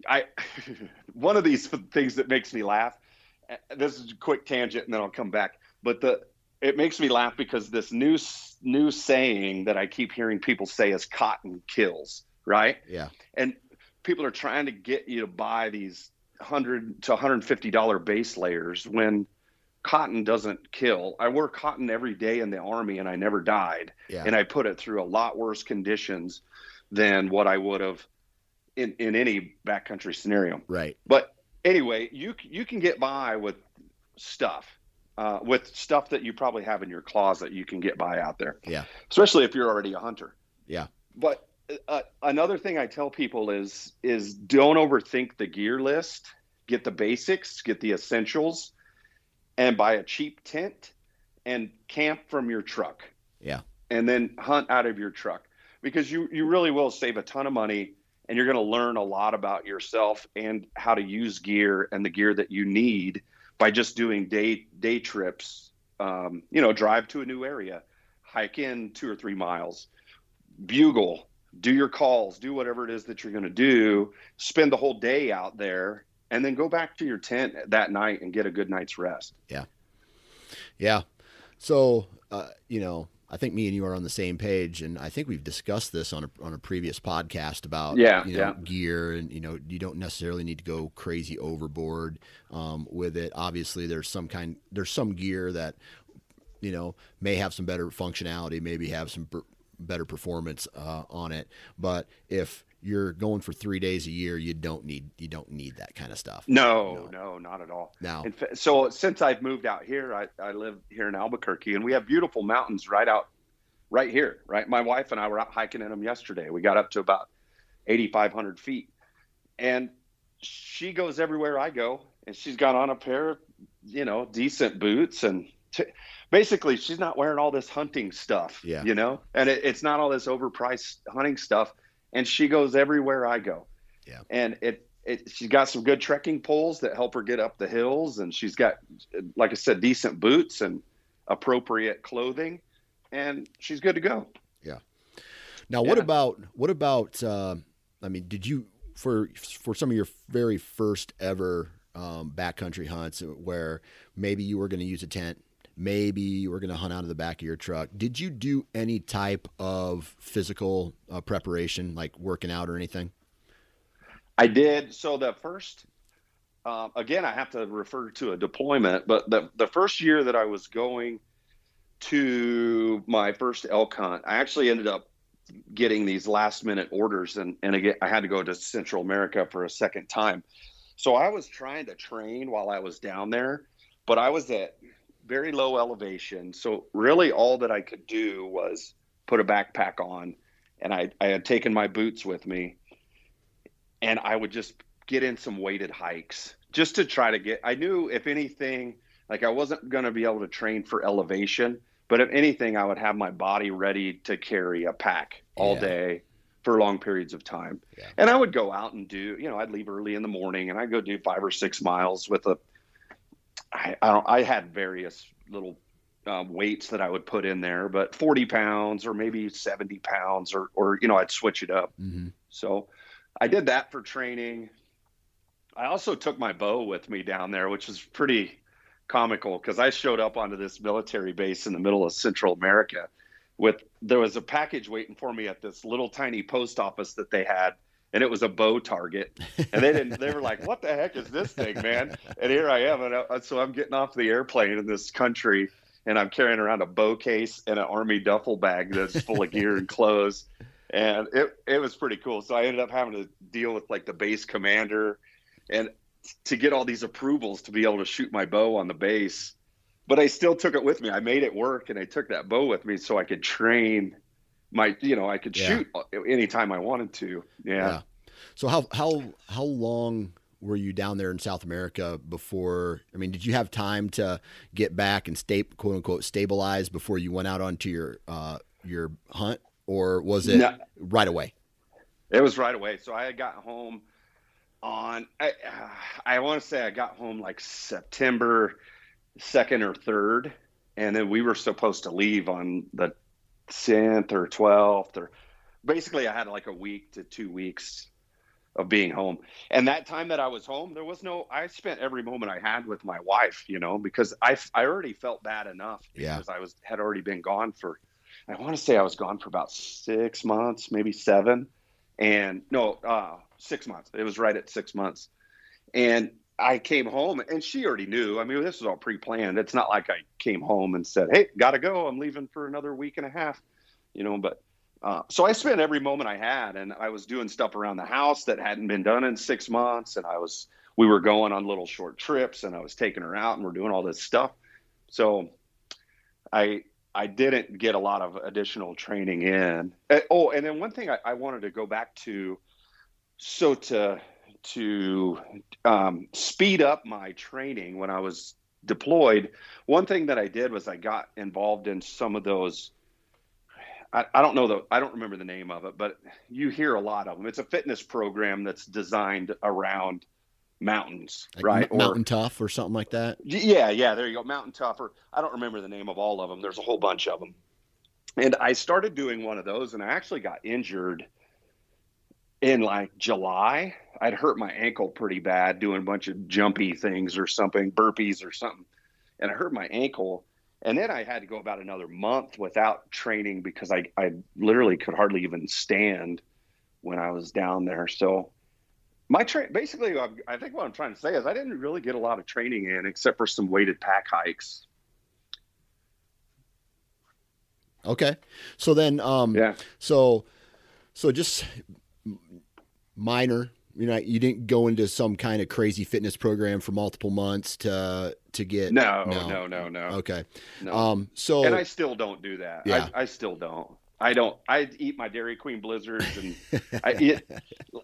I, one of these things that makes me laugh. uh, This is a quick tangent, and then I'll come back. But the it makes me laugh because this new new saying that I keep hearing people say is "cotton kills," right? yeah and people are trying to get you to buy these 100 to 150 dollar base layers when cotton doesn't kill. I wore cotton every day in the army and i never died. Yeah. And i put it through a lot worse conditions than what i would have in, in any backcountry scenario. Right. But anyway you you can get by with stuff uh, with stuff that you probably have in your closet you can get by out there. Yeah. especially if you're already a hunter. Yeah. but uh, another thing I tell people is is don't overthink the gear list. Get the basics, get the essentials, and buy a cheap tent and camp from your truck. Yeah. And then hunt out of your truck because you you really will save a ton of money and you're going to learn a lot about yourself and how to use gear and the gear that you need by just doing day day trips. Um, you know, drive to a new area, hike in two or three miles, bugle, do your calls, do whatever it is that you're going to do, spend the whole day out there, and then go back to your tent that night and get a good night's rest. Yeah. Yeah. So, uh, you know, I think me and you are on the same page, and I think we've discussed this on a on a previous podcast about Yeah, you know, yeah. gear, and you know, you don't necessarily need to go crazy overboard um, with it. Obviously, there's some kind, there's some gear that you know may have some better functionality, maybe have some better performance uh, on it, but if you're going for three days a year, you don't need you don't need that kind of stuff. No, no, not at all. Now, so since I've moved out here, I, I live here in Albuquerque, and we have beautiful mountains right out, right here. Right, my wife and I were out hiking in them yesterday. We got up to about 8,500 feet, and she goes everywhere I go, and she's got on a pair of, you know, decent boots, and t- basically she's not wearing all this hunting stuff. Yeah. you know, and it, it's not all this overpriced hunting stuff, and she goes everywhere I go. Yeah. and it it, she's got some good trekking poles that help her get up the hills, and she's got, like I said, decent boots and appropriate clothing, and she's good to go. Yeah. Now, what Yeah. about what about? Uh, I mean, did you for for some of your very first ever um, backcountry hunts where maybe you were going to use a tent maybe we're going to hunt out of the back of your truck. Did you do any type of physical uh, preparation, like working out or anything? I did. So the first, uh, again, I have to refer to a deployment, but the the first year that I was going to my first elk hunt, I actually ended up getting these last minute orders, and and again, I had to go to Central America for a second time. So I was trying to train while I was down there, but I was at very low elevation. So really, all that I could do was put a backpack on, and I I had taken my boots with me, and I would just get in some weighted hikes just to try to get. I knew if anything, like I wasn't going to be able to train for elevation, but if anything, I would have my body ready to carry a pack all Yeah. day for long periods of time. Yeah. And I would go out and do, you know, I'd leave early in the morning and I'd go do five or six miles with a. I, I don't. I had various little um, weights that I would put in there, but forty pounds or maybe seventy pounds, or or you know, I'd switch it up. Mm-hmm. So I did that for training. I also took my bow with me down there, which is pretty comical because I showed up onto this military base in the middle of Central America with there was a package waiting for me at this little tiny post office that they had and it was a bow target and they didn't they were like what the heck is this thing man and here I am and I, so I'm getting off the airplane in this country and I'm carrying around a bow case and an army duffel bag that's full of gear and clothes and it it was pretty cool. So I ended up having to deal with like the base commander, and to get all these approvals to be able to shoot my bow on the base. But I still took it with me. I made it work, and I took that bow with me so I could train my, you know, I could Yeah. shoot anytime I wanted to. Yeah. So how how how long were you down there in South America before? I mean, did you have time to get back and stay quote unquote stabilize before you went out onto your uh, your hunt, or was it No. right away? It was right away. So I got home on I I want to say I got home like September second or third, and then we were supposed to leave on the tenth or twelfth, or basically I had like a week to two weeks of being home. And that time that I was home, there was no. I spent every moment I had with my wife, you know, because I I already felt bad enough Yeah. because I was had already been gone for. I want to say I was gone for about six months, maybe seven and no, uh, six months. It was right at six months. And I came home, and she already knew. I mean, this was all pre-planned. It's not like I came home and said, "Hey, gotta go. I'm leaving for another week and a half," you know. But uh, so I spent every moment I had, and I was doing stuff around the house that hadn't been done in six months, and I was we were going on little short trips, and I was taking her out, and we're doing all this stuff. So I I didn't get a lot of additional training in. Uh, Oh, and then one thing I, I wanted to go back to, so to to um, speed up my training when I was deployed, one thing that I did was I got involved in some of those. I, I don't know the I don't remember the name of it, but you hear a lot of them. It's a fitness program that's designed around mountains, Like right? M- Mountain Tough or something like that? Yeah, yeah, there you go. Mountain Tougher. I don't remember the name of all of them. There's a whole bunch of them. And I started doing one of those and I actually got injured in like July. I'd hurt my ankle pretty bad doing a bunch of jumpy things or something, burpees or something. And I hurt my ankle. And then I had to go about another month without training because I, I literally could hardly even stand when I was down there. So my train basically I, I think what i'm trying to say is i didn't really get a lot of training in except for some weighted pack hikes Okay. So then, um, yeah so so just minor. You know, you didn't go into some kind of crazy fitness program for multiple months to to get. no No. no no no Okay. no Um. So and i still don't do that Yeah. I, I still don't i don't i eat my dairy queen blizzards and i eat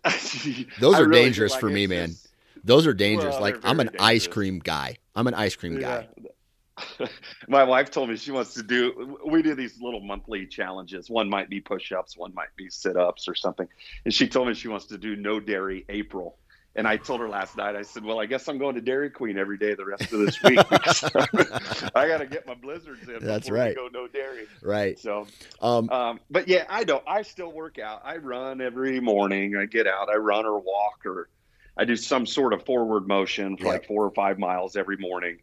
Those I are really dangerous feel for me, man. just- those are dangerous. Well, like I'm an very ice cream guy. I'm an ice cream guy. My wife told me she wants to do. We do these little monthly challenges. One might be push-ups, one might be sit-ups or something. And she told me she wants to do no dairy April. And I told her last night. I said, "Well, I guess I'm going to Dairy Queen every day the rest of this week I got to get my blizzards in. That's before right. go no dairy. Right. So, Um. um, but yeah, I don't. I still work out. I run every morning. I get out. I run or walk or I do some sort of forward motion for Yeah. like four or five miles every morning.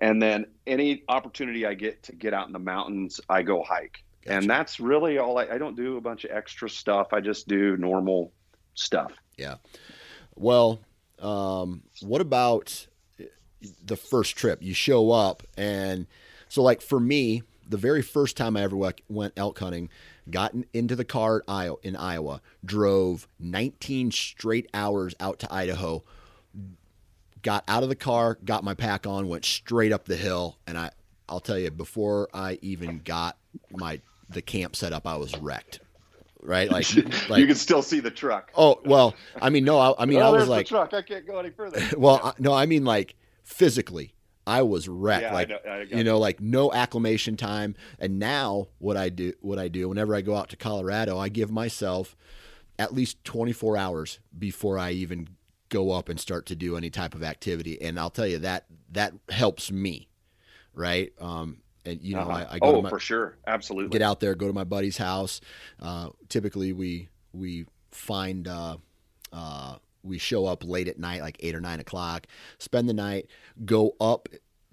And then any opportunity I get to get out in the mountains, I go hike. Gotcha. And that's really all I, I don't do a bunch of extra stuff. I just do normal stuff. Yeah. Well, um, what about the first trip? You show up, and so like for me, the very first time I ever went, went elk hunting, got into the car in Iowa, drove 19 straight hours out to Idaho, got out of the car, got my pack on, went straight up the hill, and I I'll tell you before I even got my the camp set up, I was wrecked. Right, like, like you can still see the truck. Oh well, I mean, no, I, I mean, oh, I was like, the truck. I can't go any further. well, I, no, I mean, like physically, I was wrecked. Yeah, I like, know- I you know, like no acclimation time. And now, what I do, what I do, whenever I go out to Colorado, I give myself at least 24 hours before I even go up and start to do any type of activity. And I'll tell you that that helps me, right? Um, and you know, Uh-huh. I, I go oh, my, for sure, absolutely. get out there, go to my buddy's house. Uh, typically, we we find uh, uh, we show up late at night, like eight or nine o'clock, spend the night, go up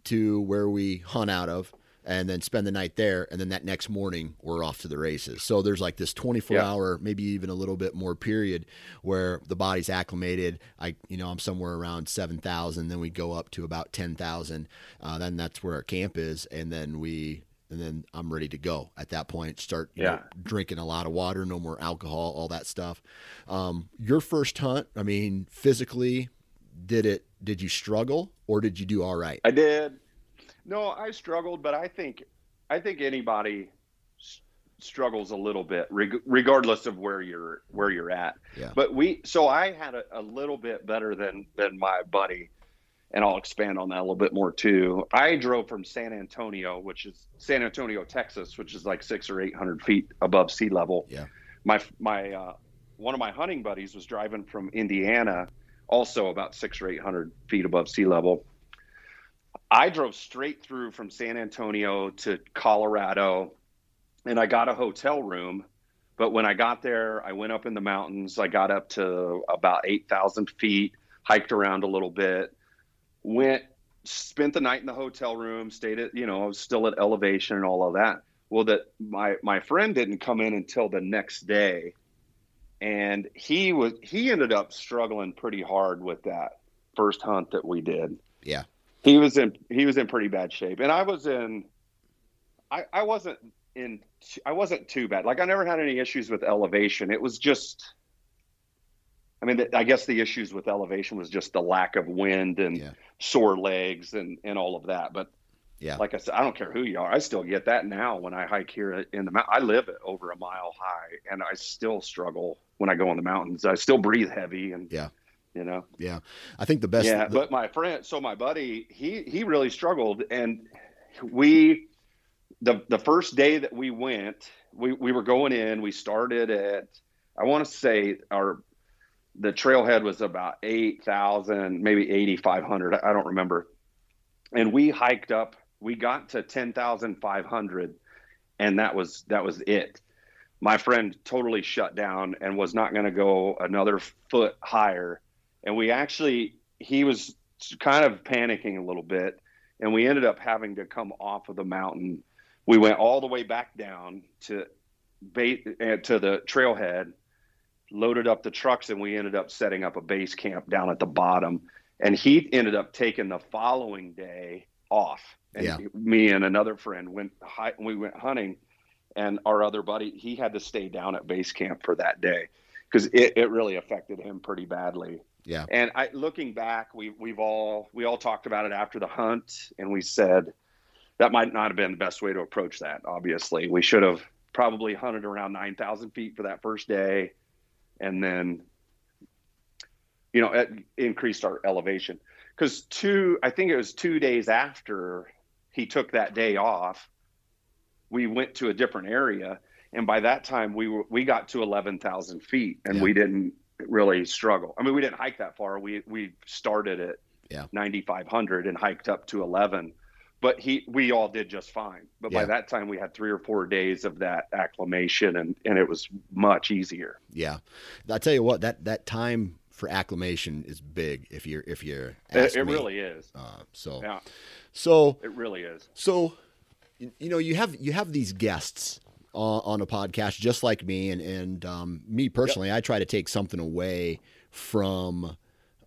to where we hunt out of, and then spend the night there. And then that next morning, we're off to the races. So there's like this 24 Yeah. hour, maybe even a little bit more period where the body's acclimated. I, you know, I'm somewhere around 7,000. Then we go up to about 10,000. Uh, then that's where our camp is. And then we, and then I'm ready to go at that point. Start you know, drinking a lot of water, no more alcohol, all that stuff. Um, your first hunt, I mean, physically, did it? Did you struggle or did you do all right? I did. No, I struggled, but I think I think anybody s- struggles a little bit, reg- regardless of where you're where you're at. Yeah. But we, so I had a, a little bit better than than my buddy, and I'll expand on that a little bit more too. I drove from San Antonio, which is San Antonio, Texas, which is like six or eight hundred feet above sea level. Yeah. My my uh, one of my hunting buddies was driving from Indiana, also about six or eight hundred feet above sea level. I drove straight through from San Antonio to Colorado and I got a hotel room. But when I got there, I went up in the mountains. I got up to about 8,000 feet, hiked around a little bit, went, spent the night in the hotel room, stayed at, you know, I was still at elevation and all of that. Well, that my, my friend didn't come in until the next day. And he was, he ended up struggling pretty hard with that first hunt that we did Yeah. He was in he was in pretty bad shape and i was in i i wasn't in i wasn't too bad like i never had any issues with elevation it was just i mean i guess the issues with elevation was just the lack of wind and Yeah. sore legs and and all of that but Yeah. like i said i don't care who you are i still get that now when i hike here in the mountain i live at over a mile high and i still struggle when i go in the mountains i still breathe heavy and Yeah. You know Yeah. I think the best. yeah, the- but my friend, so my buddy, he he really struggled, and we the the first day that we went, we we were going in. We started at I want to say our the trailhead was about eight thousand, maybe eighty five hundred. I don't remember, and we hiked up. We got to ten thousand five hundred, and that was that was it. My friend totally shut down and was not going to go another foot higher and we actually he was kind of panicking a little bit and we ended up having to come off of the mountain. We went all the way back down to bait uh, to the trailhead loaded up the trucks and we ended up setting up a base camp down at the bottom. And he ended up taking the following day off. And Yeah. me and another friend went we went hunting and our other buddy he had to stay down at base camp for that day because it, it really affected him pretty badly yeah. and I, looking back, we we've all we all talked about it after the hunt, and we said that might not have been the best way to approach that. Obviously, we should have probably hunted around nine thousand feet for that first day, and then you know it increased our elevation because two I think it was two days after he took that day off, we went to a different area, and by that time we were we got to eleven thousand feet, and Yeah. we didn't really struggle. I mean, we didn't hike that far. We we started at Yeah. 9500 and hiked up to 11. But he we all did just fine. But Yeah. by that time we had 3 or 4 days of that acclimation and and it was much easier. Yeah. I tell you what, that that time for acclimation is big. If you're if you're it, it really is. Uh, so yeah, so it really is. So you, you know you have you have these guests on, on a podcast just like me and and um, me personally yep. I try to take something away from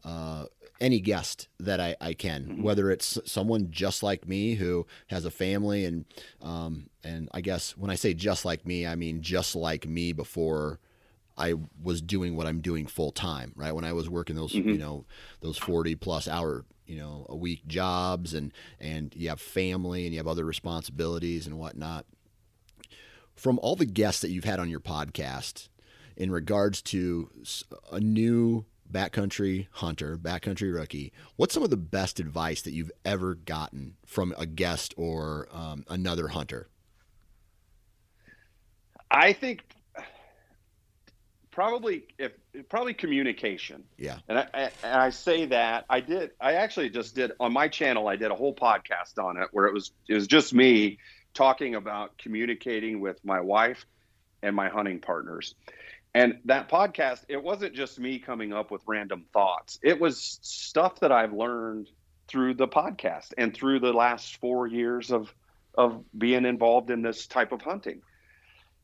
uh, any guest that I, I can, mm-hmm. whether it's someone just like me who has a family and um, and I guess when I say just like me, I mean just like me before I was doing what I'm doing full time, right? When I was working those, mm-hmm. you know, those 40 plus hour, you know, a week jobs and, and you have family and you have other responsibilities and whatnot. From all the guests that you've had on your podcast in regards to a new backcountry hunter, backcountry rookie, what's some of the best advice that you've ever gotten from a guest or um, another hunter? I think probably if probably communication. Yeah. And I, I, and I say that I did I actually just did on my channel I did a whole podcast on it where it was it was just me talking about communicating with my wife and my hunting partners. And that podcast, it wasn't just me coming up with random thoughts. It was stuff that I've learned through the podcast and through the last 4 years of of being involved in this type of hunting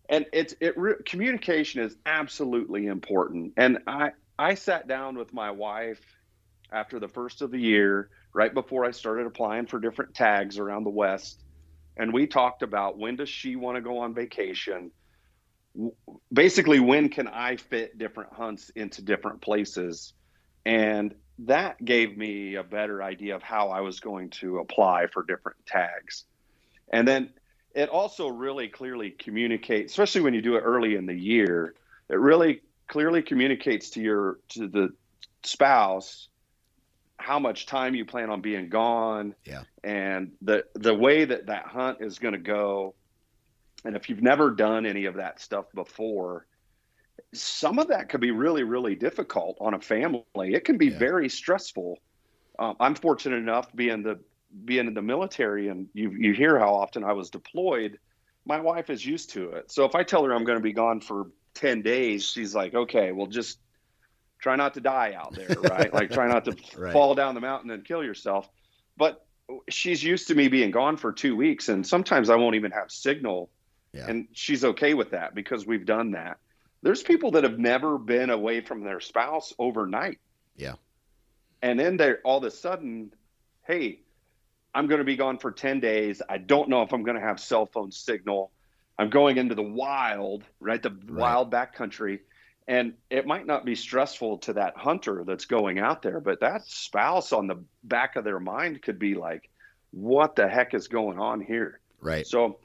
and it's it re- communication is absolutely important and i i sat down with my wife after the first of the year right before i started applying for different tags around the west and we talked about when does she want to go on vacation basically when can i fit different hunts into different places and that gave me a better idea of how i was going to apply for different tags and then it also really clearly communicates, especially when you do it early in the year. It really clearly communicates to your to the spouse how much time you plan on being gone, yeah, and the the way that that hunt is going to go. And if you've never done any of that stuff before, some of that could be really really difficult on a family. It can be yeah. very stressful. Um, I'm fortunate enough being the being in the military and you you hear how often I was deployed, my wife is used to it. So if I tell her I'm going to be gone for 10 days, she's like, "Okay, well just try not to die out there, right? like try not to right. fall down the mountain and kill yourself." But she's used to me being gone for 2 weeks and sometimes I won't even have signal. Yeah. And she's okay with that because we've done that. There's people that have never been away from their spouse overnight. Yeah. And then they're all of a sudden, hey, I'm going to be gone for 10 days. I don't know if I'm going to have cell phone signal. I'm going into the wild, right? The right. wild backcountry. And it might not be stressful to that hunter that's going out there, but that spouse on the back of their mind could be like, what the heck is going on here? Right. So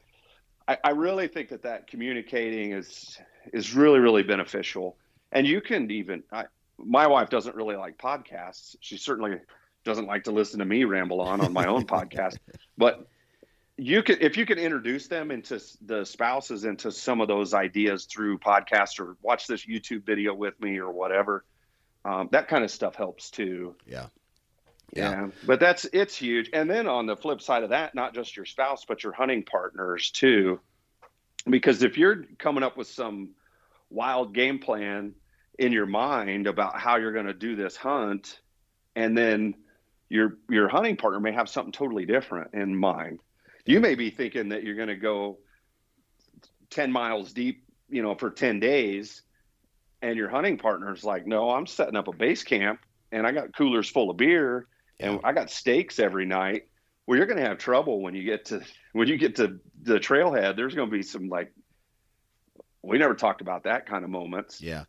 I, I really think that that communicating is, is really, really beneficial. And you can even, I, my wife doesn't really like podcasts. She certainly doesn't like to listen to me ramble on on my own podcast. But you could, if you could introduce them into the spouses into some of those ideas through podcasts or watch this YouTube video with me or whatever, um, that kind of stuff helps too. Yeah. yeah. Yeah. But that's, it's huge. And then on the flip side of that, not just your spouse, but your hunting partners too. Because if you're coming up with some wild game plan in your mind about how you're going to do this hunt, and then your your hunting partner may have something totally different in mind. You may be thinking that you're going to go 10 miles deep, you know, for 10 days and your hunting partner's like, "No, I'm setting up a base camp and I got coolers full of beer and I got steaks every night." Well, you're going to have trouble when you get to when you get to the trailhead. There's going to be some like we never talked about that kind of moments. Yeah.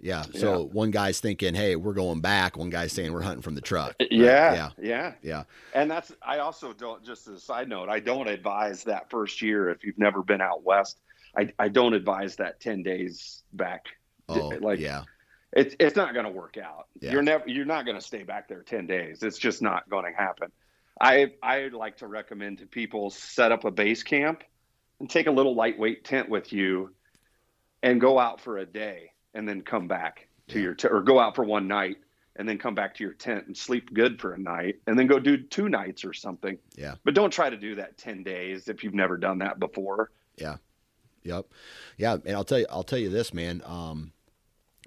Yeah. So yeah. one guy's thinking, "Hey, we're going back." One guy's saying, "We're hunting from the truck." Uh, right? Yeah, yeah, yeah, yeah. And that's I also don't. Just as a side note, I don't advise that first year if you've never been out west. I I don't advise that ten days back. Oh, like yeah. It's it's not going to work out. Yeah. You're never you're not going to stay back there ten days. It's just not going to happen. I I like to recommend to people set up a base camp and take a little lightweight tent with you and go out for a day and then come back to your t- or go out for one night and then come back to your tent and sleep good for a night and then go do two nights or something. Yeah. But don't try to do that 10 days if you've never done that before. Yeah. Yep. Yeah, and I'll tell you I'll tell you this, man. Um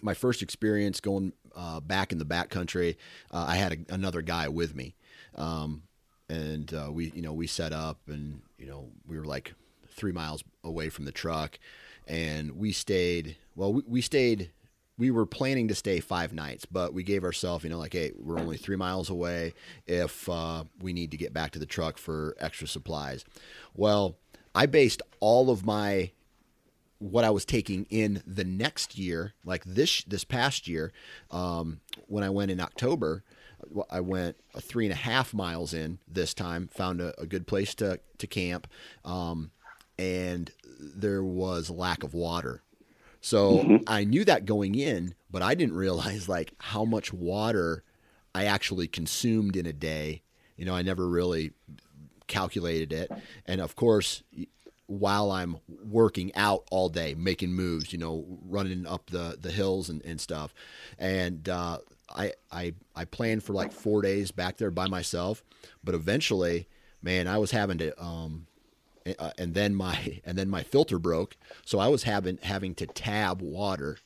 my first experience going uh, back in the backcountry, uh, I had a, another guy with me, um, and uh, we you know we set up and you know we were like three miles away from the truck, and we stayed. Well, we, we stayed. We were planning to stay five nights, but we gave ourselves, you know, like, hey, we're only three miles away. If uh, we need to get back to the truck for extra supplies, well, I based all of my what I was taking in the next year, like this this past year, um, when I went in October, I went three and a half miles in this time, found a, a good place to to camp, um, and there was lack of water. So mm-hmm. I knew that going in, but I didn't realize like how much water I actually consumed in a day. You know, I never really calculated it. And of course, while I'm working out all day, making moves, you know, running up the, the hills and, and stuff. And uh, I, I, I planned for like four days back there by myself, but eventually, man, I was having to, um, uh, and then my, and then my filter broke. So I was having, having to tab water.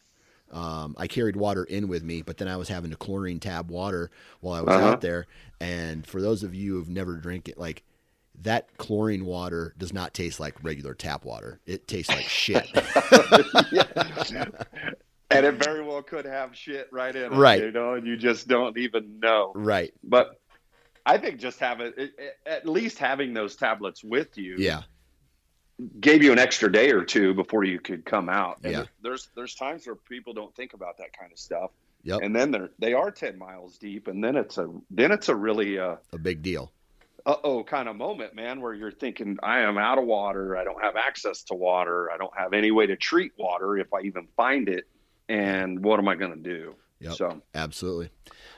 Um, I carried water in with me, but then I was having to chlorine tab water while I was uh-huh. out there. And for those of you who've never drank it, like that chlorine water does not taste like regular tap water. It tastes like shit. and it very well could have shit right in it, right? You know, and you just don't even know, right? But I think just having at least having those tablets with you, yeah, gave you an extra day or two before you could come out. And yeah, there's there's times where people don't think about that kind of stuff. Yep. And then they're they are ten miles deep, and then it's a then it's a really uh, a big deal uh oh kind of moment, man, where you're thinking, I am out of water. I don't have access to water. I don't have any way to treat water if I even find it. And what am I going to do? Yep, so absolutely,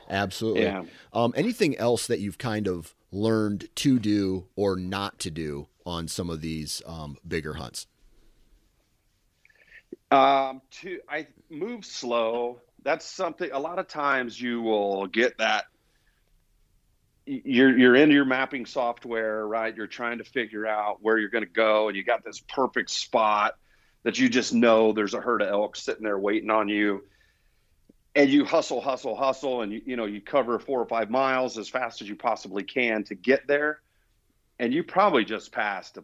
absolutely. Yeah. Um, anything else that you've kind of learned to do or not to do on some of these um, bigger hunts? Um, to I move slow. That's something. A lot of times you will get that you're you're into your mapping software, right? You're trying to figure out where you're going to go, and you got this perfect spot that you just know there's a herd of elk sitting there waiting on you, and you hustle, hustle, hustle, and you you know you cover four or five miles as fast as you possibly can to get there, and you probably just passed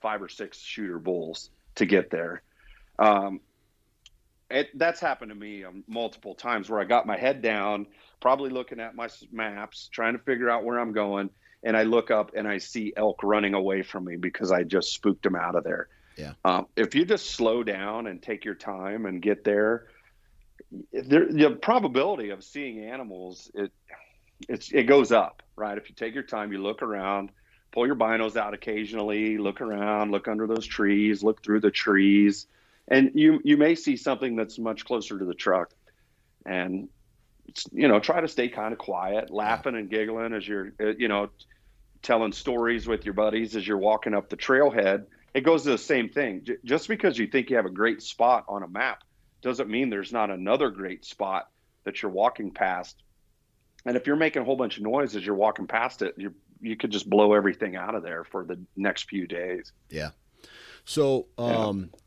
five or six shooter bulls to get there. Um, it, that's happened to me um, multiple times where I got my head down probably looking at my maps, trying to figure out where I'm going. And I look up and I see elk running away from me because I just spooked them out of there. Yeah. Um, if you just slow down and take your time and get there, there the probability of seeing animals it it's it goes up, right? If you take your time, you look around, pull your binos out occasionally, look around, look under those trees, look through the trees, and you you may see something that's much closer to the truck. And you know, try to stay kind of quiet, laughing and giggling as you're, uh, you know, telling stories with your buddies as you're walking up the trailhead. It goes to the same thing. Just because you think you have a great spot on a map doesn't mean there's not another great spot that you're walking past. And if you're making a whole bunch of noise as you're walking past it, you you could just blow everything out of there for the next few days. Yeah. So, um, yeah.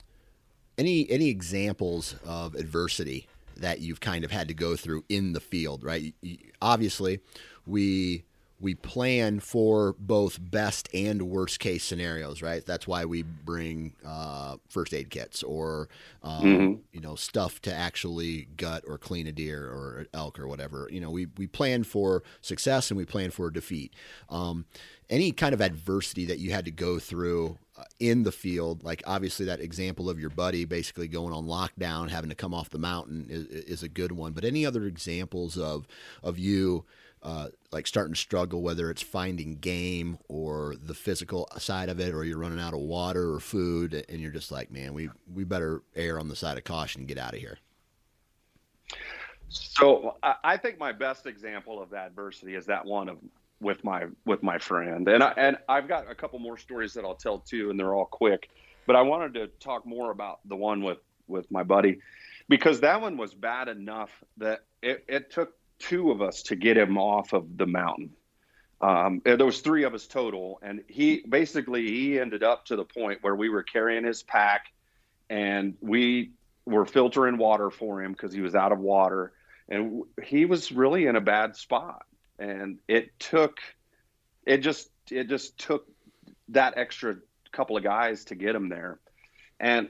any any examples of adversity that you've kind of had to go through in the field, right? Obviously, we we plan for both best and worst case scenarios, right? That's why we bring uh, first aid kits or um, mm-hmm. you know stuff to actually gut or clean a deer or elk or whatever. You know, we we plan for success and we plan for defeat. Um, any kind of adversity that you had to go through uh, in the field, like obviously that example of your buddy basically going on lockdown, having to come off the mountain is, is a good one. But any other examples of of you uh, like starting to struggle, whether it's finding game or the physical side of it, or you're running out of water or food, and you're just like, man, we we better err on the side of caution and get out of here. So I think my best example of adversity is that one of with my with my friend, and I, and I've got a couple more stories that I'll tell too, and they're all quick. But I wanted to talk more about the one with with my buddy because that one was bad enough that it, it took two of us to get him off of the mountain. Um, there was three of us total, and he basically he ended up to the point where we were carrying his pack, and we were filtering water for him because he was out of water, and he was really in a bad spot. And it took, it just it just took that extra couple of guys to get him there, and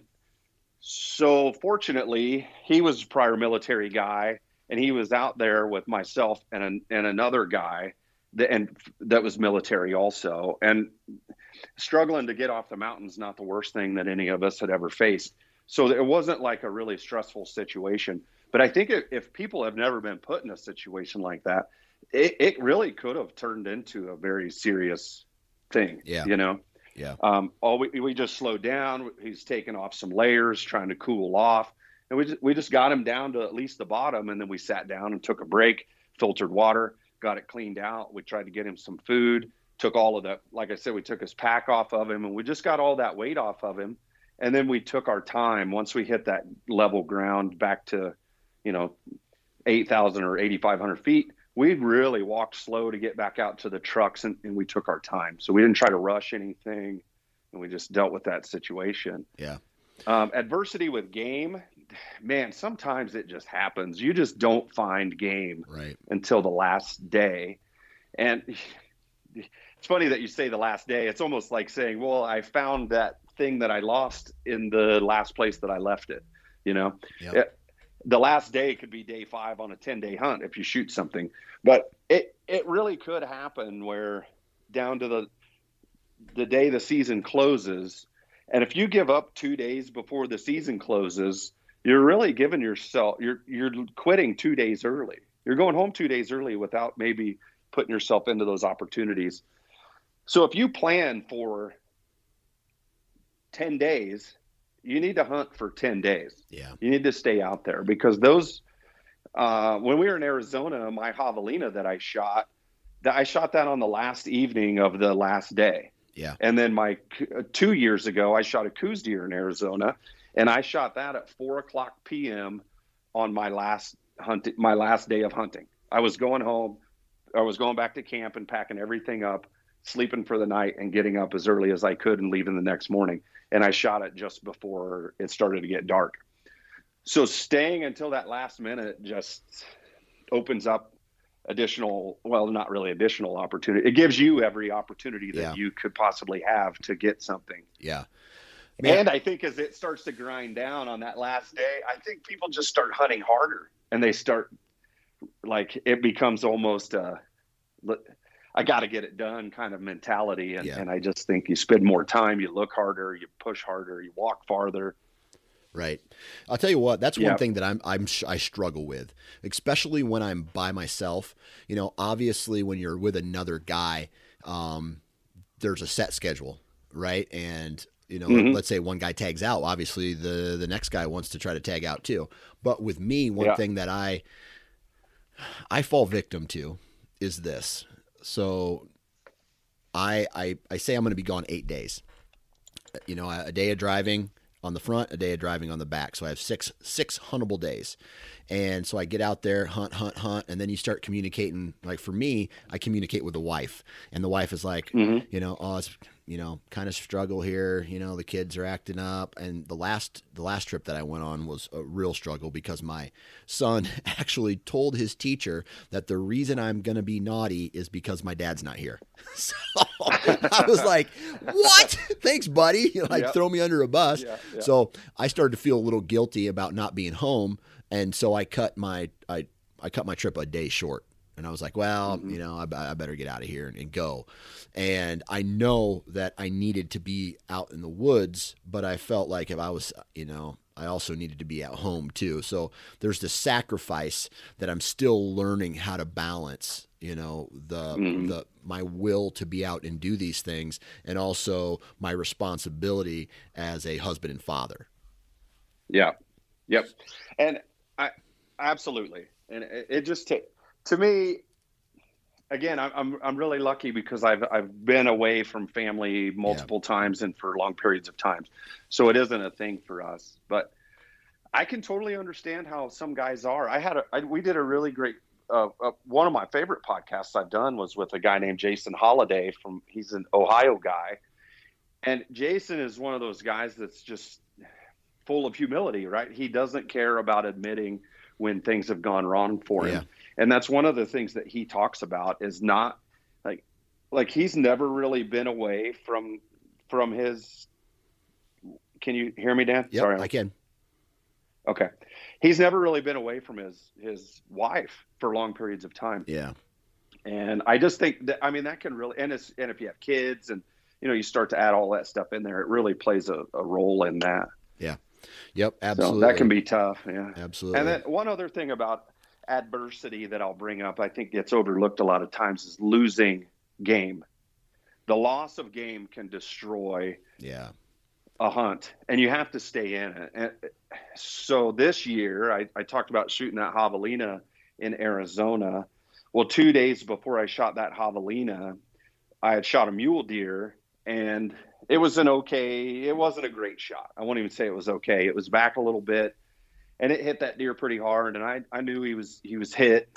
so fortunately he was a prior military guy, and he was out there with myself and an, and another guy that and that was military also, and struggling to get off the mountain's not the worst thing that any of us had ever faced. So it wasn't like a really stressful situation. But I think if, if people have never been put in a situation like that, it, it really could have turned into a very serious thing. Yeah. You know? Yeah. Um, all we, we just slowed down. He's taking off some layers, trying to cool off. And we just, we just got him down to at least the bottom. And then we sat down and took a break, filtered water, got it cleaned out. We tried to get him some food, took all of that. like I said, we took his pack off of him and we just got all that weight off of him. And then we took our time once we hit that level ground back to, you know, 8,000 or 8,500 feet. We really walked slow to get back out to the trucks and, and we took our time. So we didn't try to rush anything and we just dealt with that situation. Yeah. Um, adversity with game, man, sometimes it just happens. You just don't find game Right. until the last day. And it's funny that you say the last day. It's almost like saying, well, I found that thing that I lost in the last place that I left it. You know, Yep. It- the last day could be day five on a 10 day hunt if you shoot something, but it, it really could happen where down to the, the day the season closes. And if you give up two days before the season closes, you're really giving yourself, you're, you're quitting two days early. You're going home two days early without maybe putting yourself into those opportunities. So if you plan for 10 days, you need to hunt for 10 days. Yeah. You need to stay out there because those, uh, when we were in Arizona, my javelina that I shot, that I shot that on the last evening of the last day. Yeah. And then my two years ago, I shot a Coues deer in Arizona, and I shot that at four o'clock p.m. on my last hunt, my last day of hunting. I was going home, I was going back to camp and packing everything up, sleeping for the night, and getting up as early as I could and leaving the next morning. And I shot it just before it started to get dark. So staying until that last minute just opens up additional well not really additional opportunity it gives you every opportunity that Yeah. you could possibly have to get something Yeah. And i think as it starts to grind down on that last day i think people just start hunting harder and they start like it becomes almost a i got to get it done kind of mentality and, Yeah. and i just think you spend more time you look harder you push harder you walk farther Right. I'll tell you what, that's Yeah. one thing that I'm I'm I struggle with, especially when I'm by myself. You know, obviously when you're with another guy, um, there's a set schedule, right? And you know, Mhm. let's say one guy tags out, obviously the the next guy wants to try to tag out too. But with me, one Yeah. thing that I I fall victim to is this. So I I I say I'm going to be gone 8 days. You know, a, a day of driving on the front, a day of driving on the back. So I have six six huntable days. And so I get out there, hunt, hunt, hunt, and then you start communicating. Like for me, I communicate with the wife, and the wife is like, Mhm. you know, oh, it's you know, kind of struggle here. You know, the kids are acting up. And the last the last trip that I went on was a real struggle because my son actually told his teacher that the reason I'm gonna be naughty is because my dad's not here. So I was like, "What? Thanks, buddy." like Yep. throw me under a bus. Yeah, yeah. So I started to feel a little guilty about not being home, and so I cut my I I cut my trip a day short. And I was like, well, Mhm. you know, I, I better get out of here and, and go. And I know that I needed to be out in the woods, but I felt like if I was, you know, I also needed to be at home too. So there's the sacrifice that I'm still learning how to balance, you know, the Mhm. the my will to be out and do these things and also my responsibility as a husband and father. Yeah. Yep. And I absolutely. And it, it just ta- to me again, I'm I'm I'm really lucky because I've I've been away from family multiple times and for long periods of times. So it isn't a thing for us. But I can totally understand how some guys are. I had a I, we did a really great uh, uh, one of my favorite podcasts I've done was with a guy named Jason Holiday from he's an Ohio guy. And Jason is one of those guys that's just full of humility, right? He doesn't care about admitting when things have gone wrong for him. Yeah. And that's one of the things that he talks about is not like like he's never really been away from from his Can you hear me, Dan? Yep, Sorry. I can. Okay. He's never really been away from his his wife for long periods of time. Yeah. And I just think that I mean that can really and it's and if you have kids and you know you start to add all that stuff in there, it really plays a, a role in that. Yeah. Yep. Absolutely. So that can be tough. Yeah. Absolutely. And then one other thing about adversity that I'll bring up, I think gets overlooked a lot of times, is losing game. The loss of game can destroy. Yeah. A hunt, and you have to stay in it. And so this year, I, I talked about shooting that javelina in Arizona. Well, two days before I shot that javelina, I had shot a mule deer, and it was an okay. It wasn't a great shot. I won't even say it was okay. It was back a little bit, and it hit that deer pretty hard. And I I knew he was he was hit,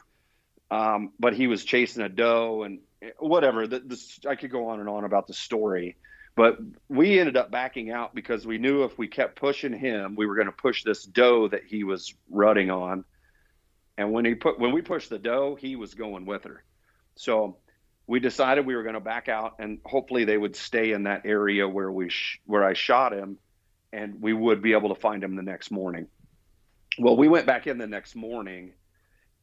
um, but he was chasing a doe and whatever. The, the, I could go on and on about the story, but we ended up backing out because we knew if we kept pushing him, we were going to push this doe that he was rutting on. And when he put when we pushed the doe, he was going with her. So we decided we were going to back out and hopefully they would stay in that area where we sh- where I shot him and we would be able to find him the next morning. Well, we went back in the next morning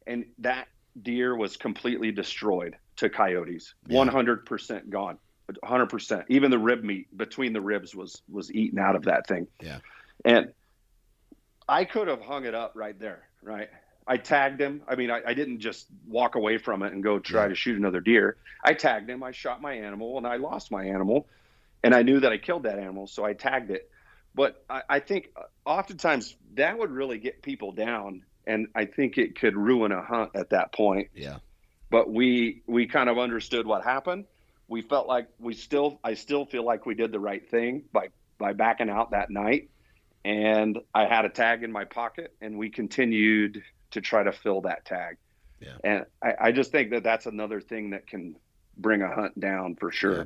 and that deer was completely destroyed to coyotes. Yeah. 100% gone. 100%. Even the rib meat between the ribs was was eaten out of that thing. Yeah. And I could have hung it up right there, right? I tagged him. I mean, I, I, didn't just walk away from it and go try to shoot another deer. I tagged him. I shot my animal and I lost my animal. And I knew that I killed that animal, so I tagged it. But I, I think uh, oftentimes that would really get people down. And I think it could ruin a hunt at that point. Yeah. But we we kind of understood what happened. We felt like we still I still feel like we did the right thing by by backing out that night and I had a tag in my pocket, and we continued to try to fill that tag. Yeah. And I, I just think that that's another thing that can bring a hunt down for sure. Yeah.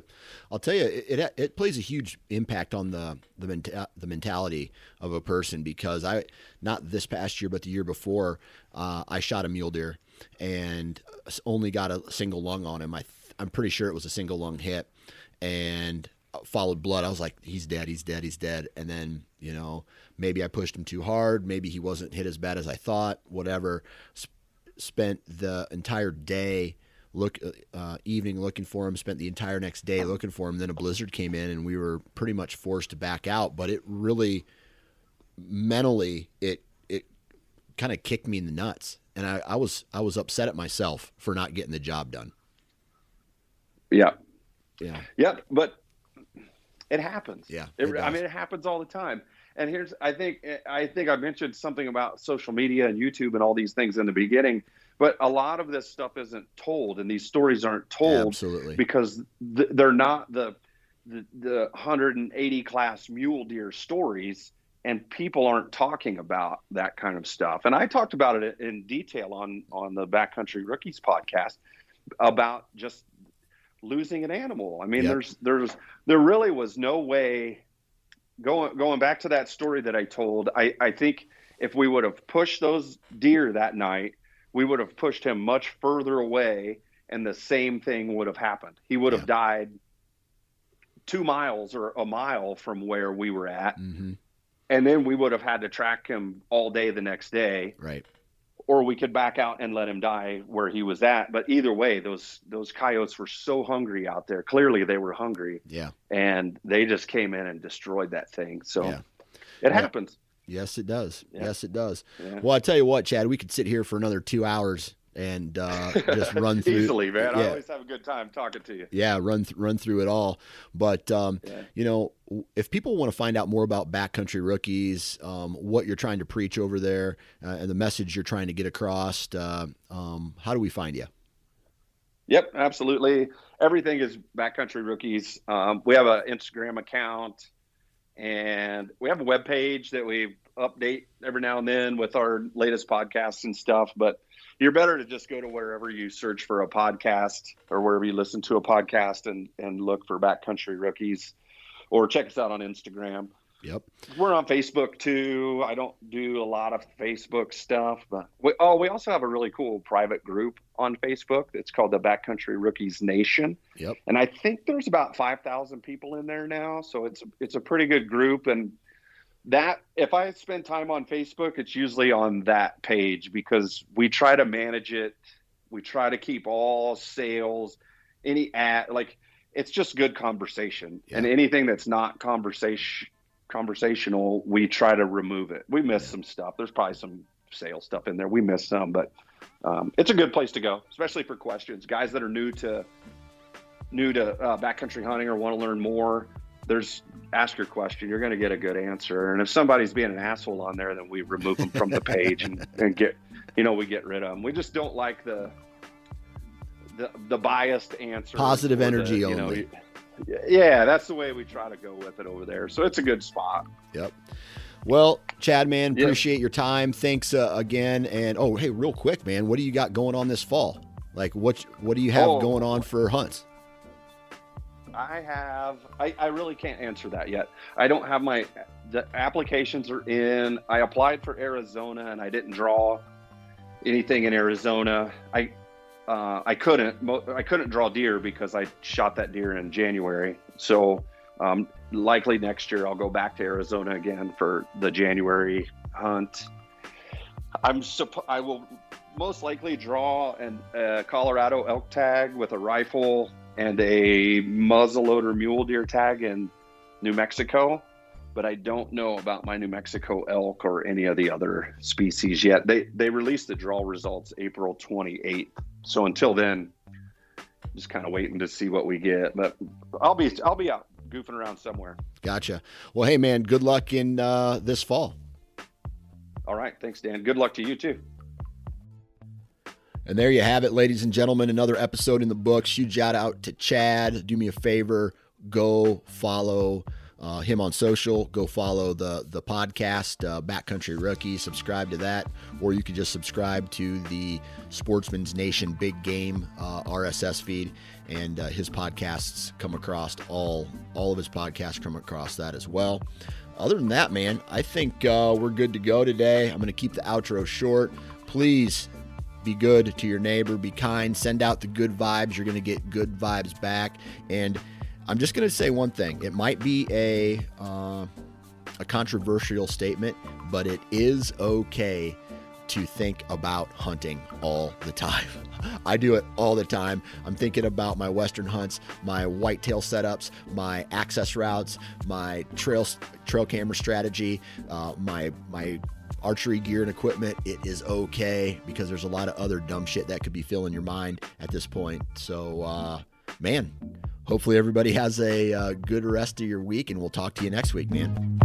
I'll tell you, it, it, it plays a huge impact on the the, menta- the mentality of a person because I not this past year but the year before uh, I shot a mule deer and only got a single lung on him. I I'm pretty sure it was a single lung hit and followed blood. I was like, he's dead, he's dead, he's dead. And then, you know, maybe I pushed him too hard. Maybe he wasn't hit as bad as I thought, whatever. S- spent the entire day look uh, evening looking for him spent the entire next day looking for him then a blizzard came in and we were pretty much forced to back out but it really mentally it it kind of kicked me in the nuts and I, I was i was upset at myself for not getting the job done yeah yeah yep but it happens. Yeah. It, I mean, it happens all the time. And here's, I think, I think I mentioned something about social media and YouTube and all these things in the beginning, but a lot of this stuff isn't told, and these stories aren't told, absolutely, because th- they're not the, the the 180 class mule deer stories, and people aren't talking about that kind of stuff. And I talked about it in detail on on the Backcountry Rookies podcast about just losing an animal. I mean, yep. there's there's there really was no way going going back to that story that I told. I I think if we would have pushed those deer that night, we would have pushed him much further away, and the same thing would have happened. He would have died two miles or a mile from where we were at. Mm-hmm. And then we would have had to track him all day the next day. Right or we could back out and let him die where he was at. But either way, those those coyotes were so hungry out there. Clearly, they were hungry. Yeah, and they just came in and destroyed that thing. So yeah. it yeah. happens. Yes, it does. Yeah. Yes, it does. Well, I tell you what, Chad, we could sit here for another two hours and uh, just run through easily, man. Yeah. I always have a good time talking to you. Yeah, run th- run through it all. But um, yeah. you know, if people want to find out more about backcountry rookies, um, what you're trying to preach over there, uh, and the message you're trying to get across, uh, um, how do we find you? Yep, absolutely. Everything is backcountry rookies. Um, we have an Instagram account, and we have a web page that we update every now and then with our latest podcasts and stuff. But you're better to just go to wherever you search for a podcast or wherever you listen to a podcast and and look for backcountry rookies or check us out on instagram Yep. We're on Facebook too. I don't do a lot of Facebook stuff, but we, oh, we also have a really cool private group on Facebook. It's called the Backcountry Rookies Nation. Yep. And I think there's about five thousand people in there now, so it's it's a pretty good group. And that if I spend time on Facebook, it's usually on that page because we try to manage it. We try to keep all sales, any ad like it's just good conversation, Yeah. and anything that's not conversation conversational, we try to remove it. We miss some stuff. There's probably some sales stuff in there. We miss some, but um, it's a good place to go, especially for questions. Guys that are new to new to uh, backcountry hunting or want to learn more. There's ask your question. You're going to get a good answer. And if somebody's being an asshole on there, then we remove them from the page and, and get, you know, we get rid of them. We just don't like the the, the biased answer. Positive or the, energy you know, only. yeah, that's the way we try to go with it over there. So it's a good spot. Yep. Well, Chad, man, Yeah. appreciate your time. Thanks uh, again. And oh, hey, real quick, man, what do you got going on this fall? Like, what what do you have Oh. going on for hunts? I have. I, I really can't answer that yet. I don't have my. The applications are in. I applied for Arizona and I didn't draw anything in Arizona. I uh, I couldn't. I couldn't draw deer because I shot that deer in January. So um, likely next year I'll go back to Arizona again for the January hunt. I'm. Suppo- I will most likely draw an uh, Colorado elk tag with a rifle and a muzzleloader mule deer tag in New Mexico, but I don't know about my New Mexico elk or any of the other species yet. They they released the draw results April 28th, so until then, just kind of waiting to see what we get. But I'll be I'll be out goofing around somewhere. Gotcha. Well, hey, man, good luck in uh, this fall. All right, thanks, Dan. Good luck to you too. And there you have it, ladies and gentlemen. Another episode in the books. Huge shout out to Chad. Do me a favor, go follow uh, him on social. Go follow the the podcast, uh, Backcountry Rookie. Subscribe to that, or you can just subscribe to the Sportsman's Nation Big Game uh, RSS feed, and uh, his podcasts come across all all of his podcasts come across that as well. Other than that, man, I think uh, we're good to go today. I'm going to keep the outro short. Please be good to your neighbor, be kind, send out the good vibes. You're going to get good vibes back. And I'm just going to say one thing. It might be a uh, a controversial statement, but it is okay to think about hunting all the time. I do it all the time. I'm thinking about my western hunts, my whitetail setups, my access routes, my trail trail camera strategy, uh, my my archery gear and equipment. It is okay because there's a lot of other dumb shit that could be filling your mind at this point. So, uh, man, hopefully everybody has a uh, good rest of your week, and we'll talk to you next week, man.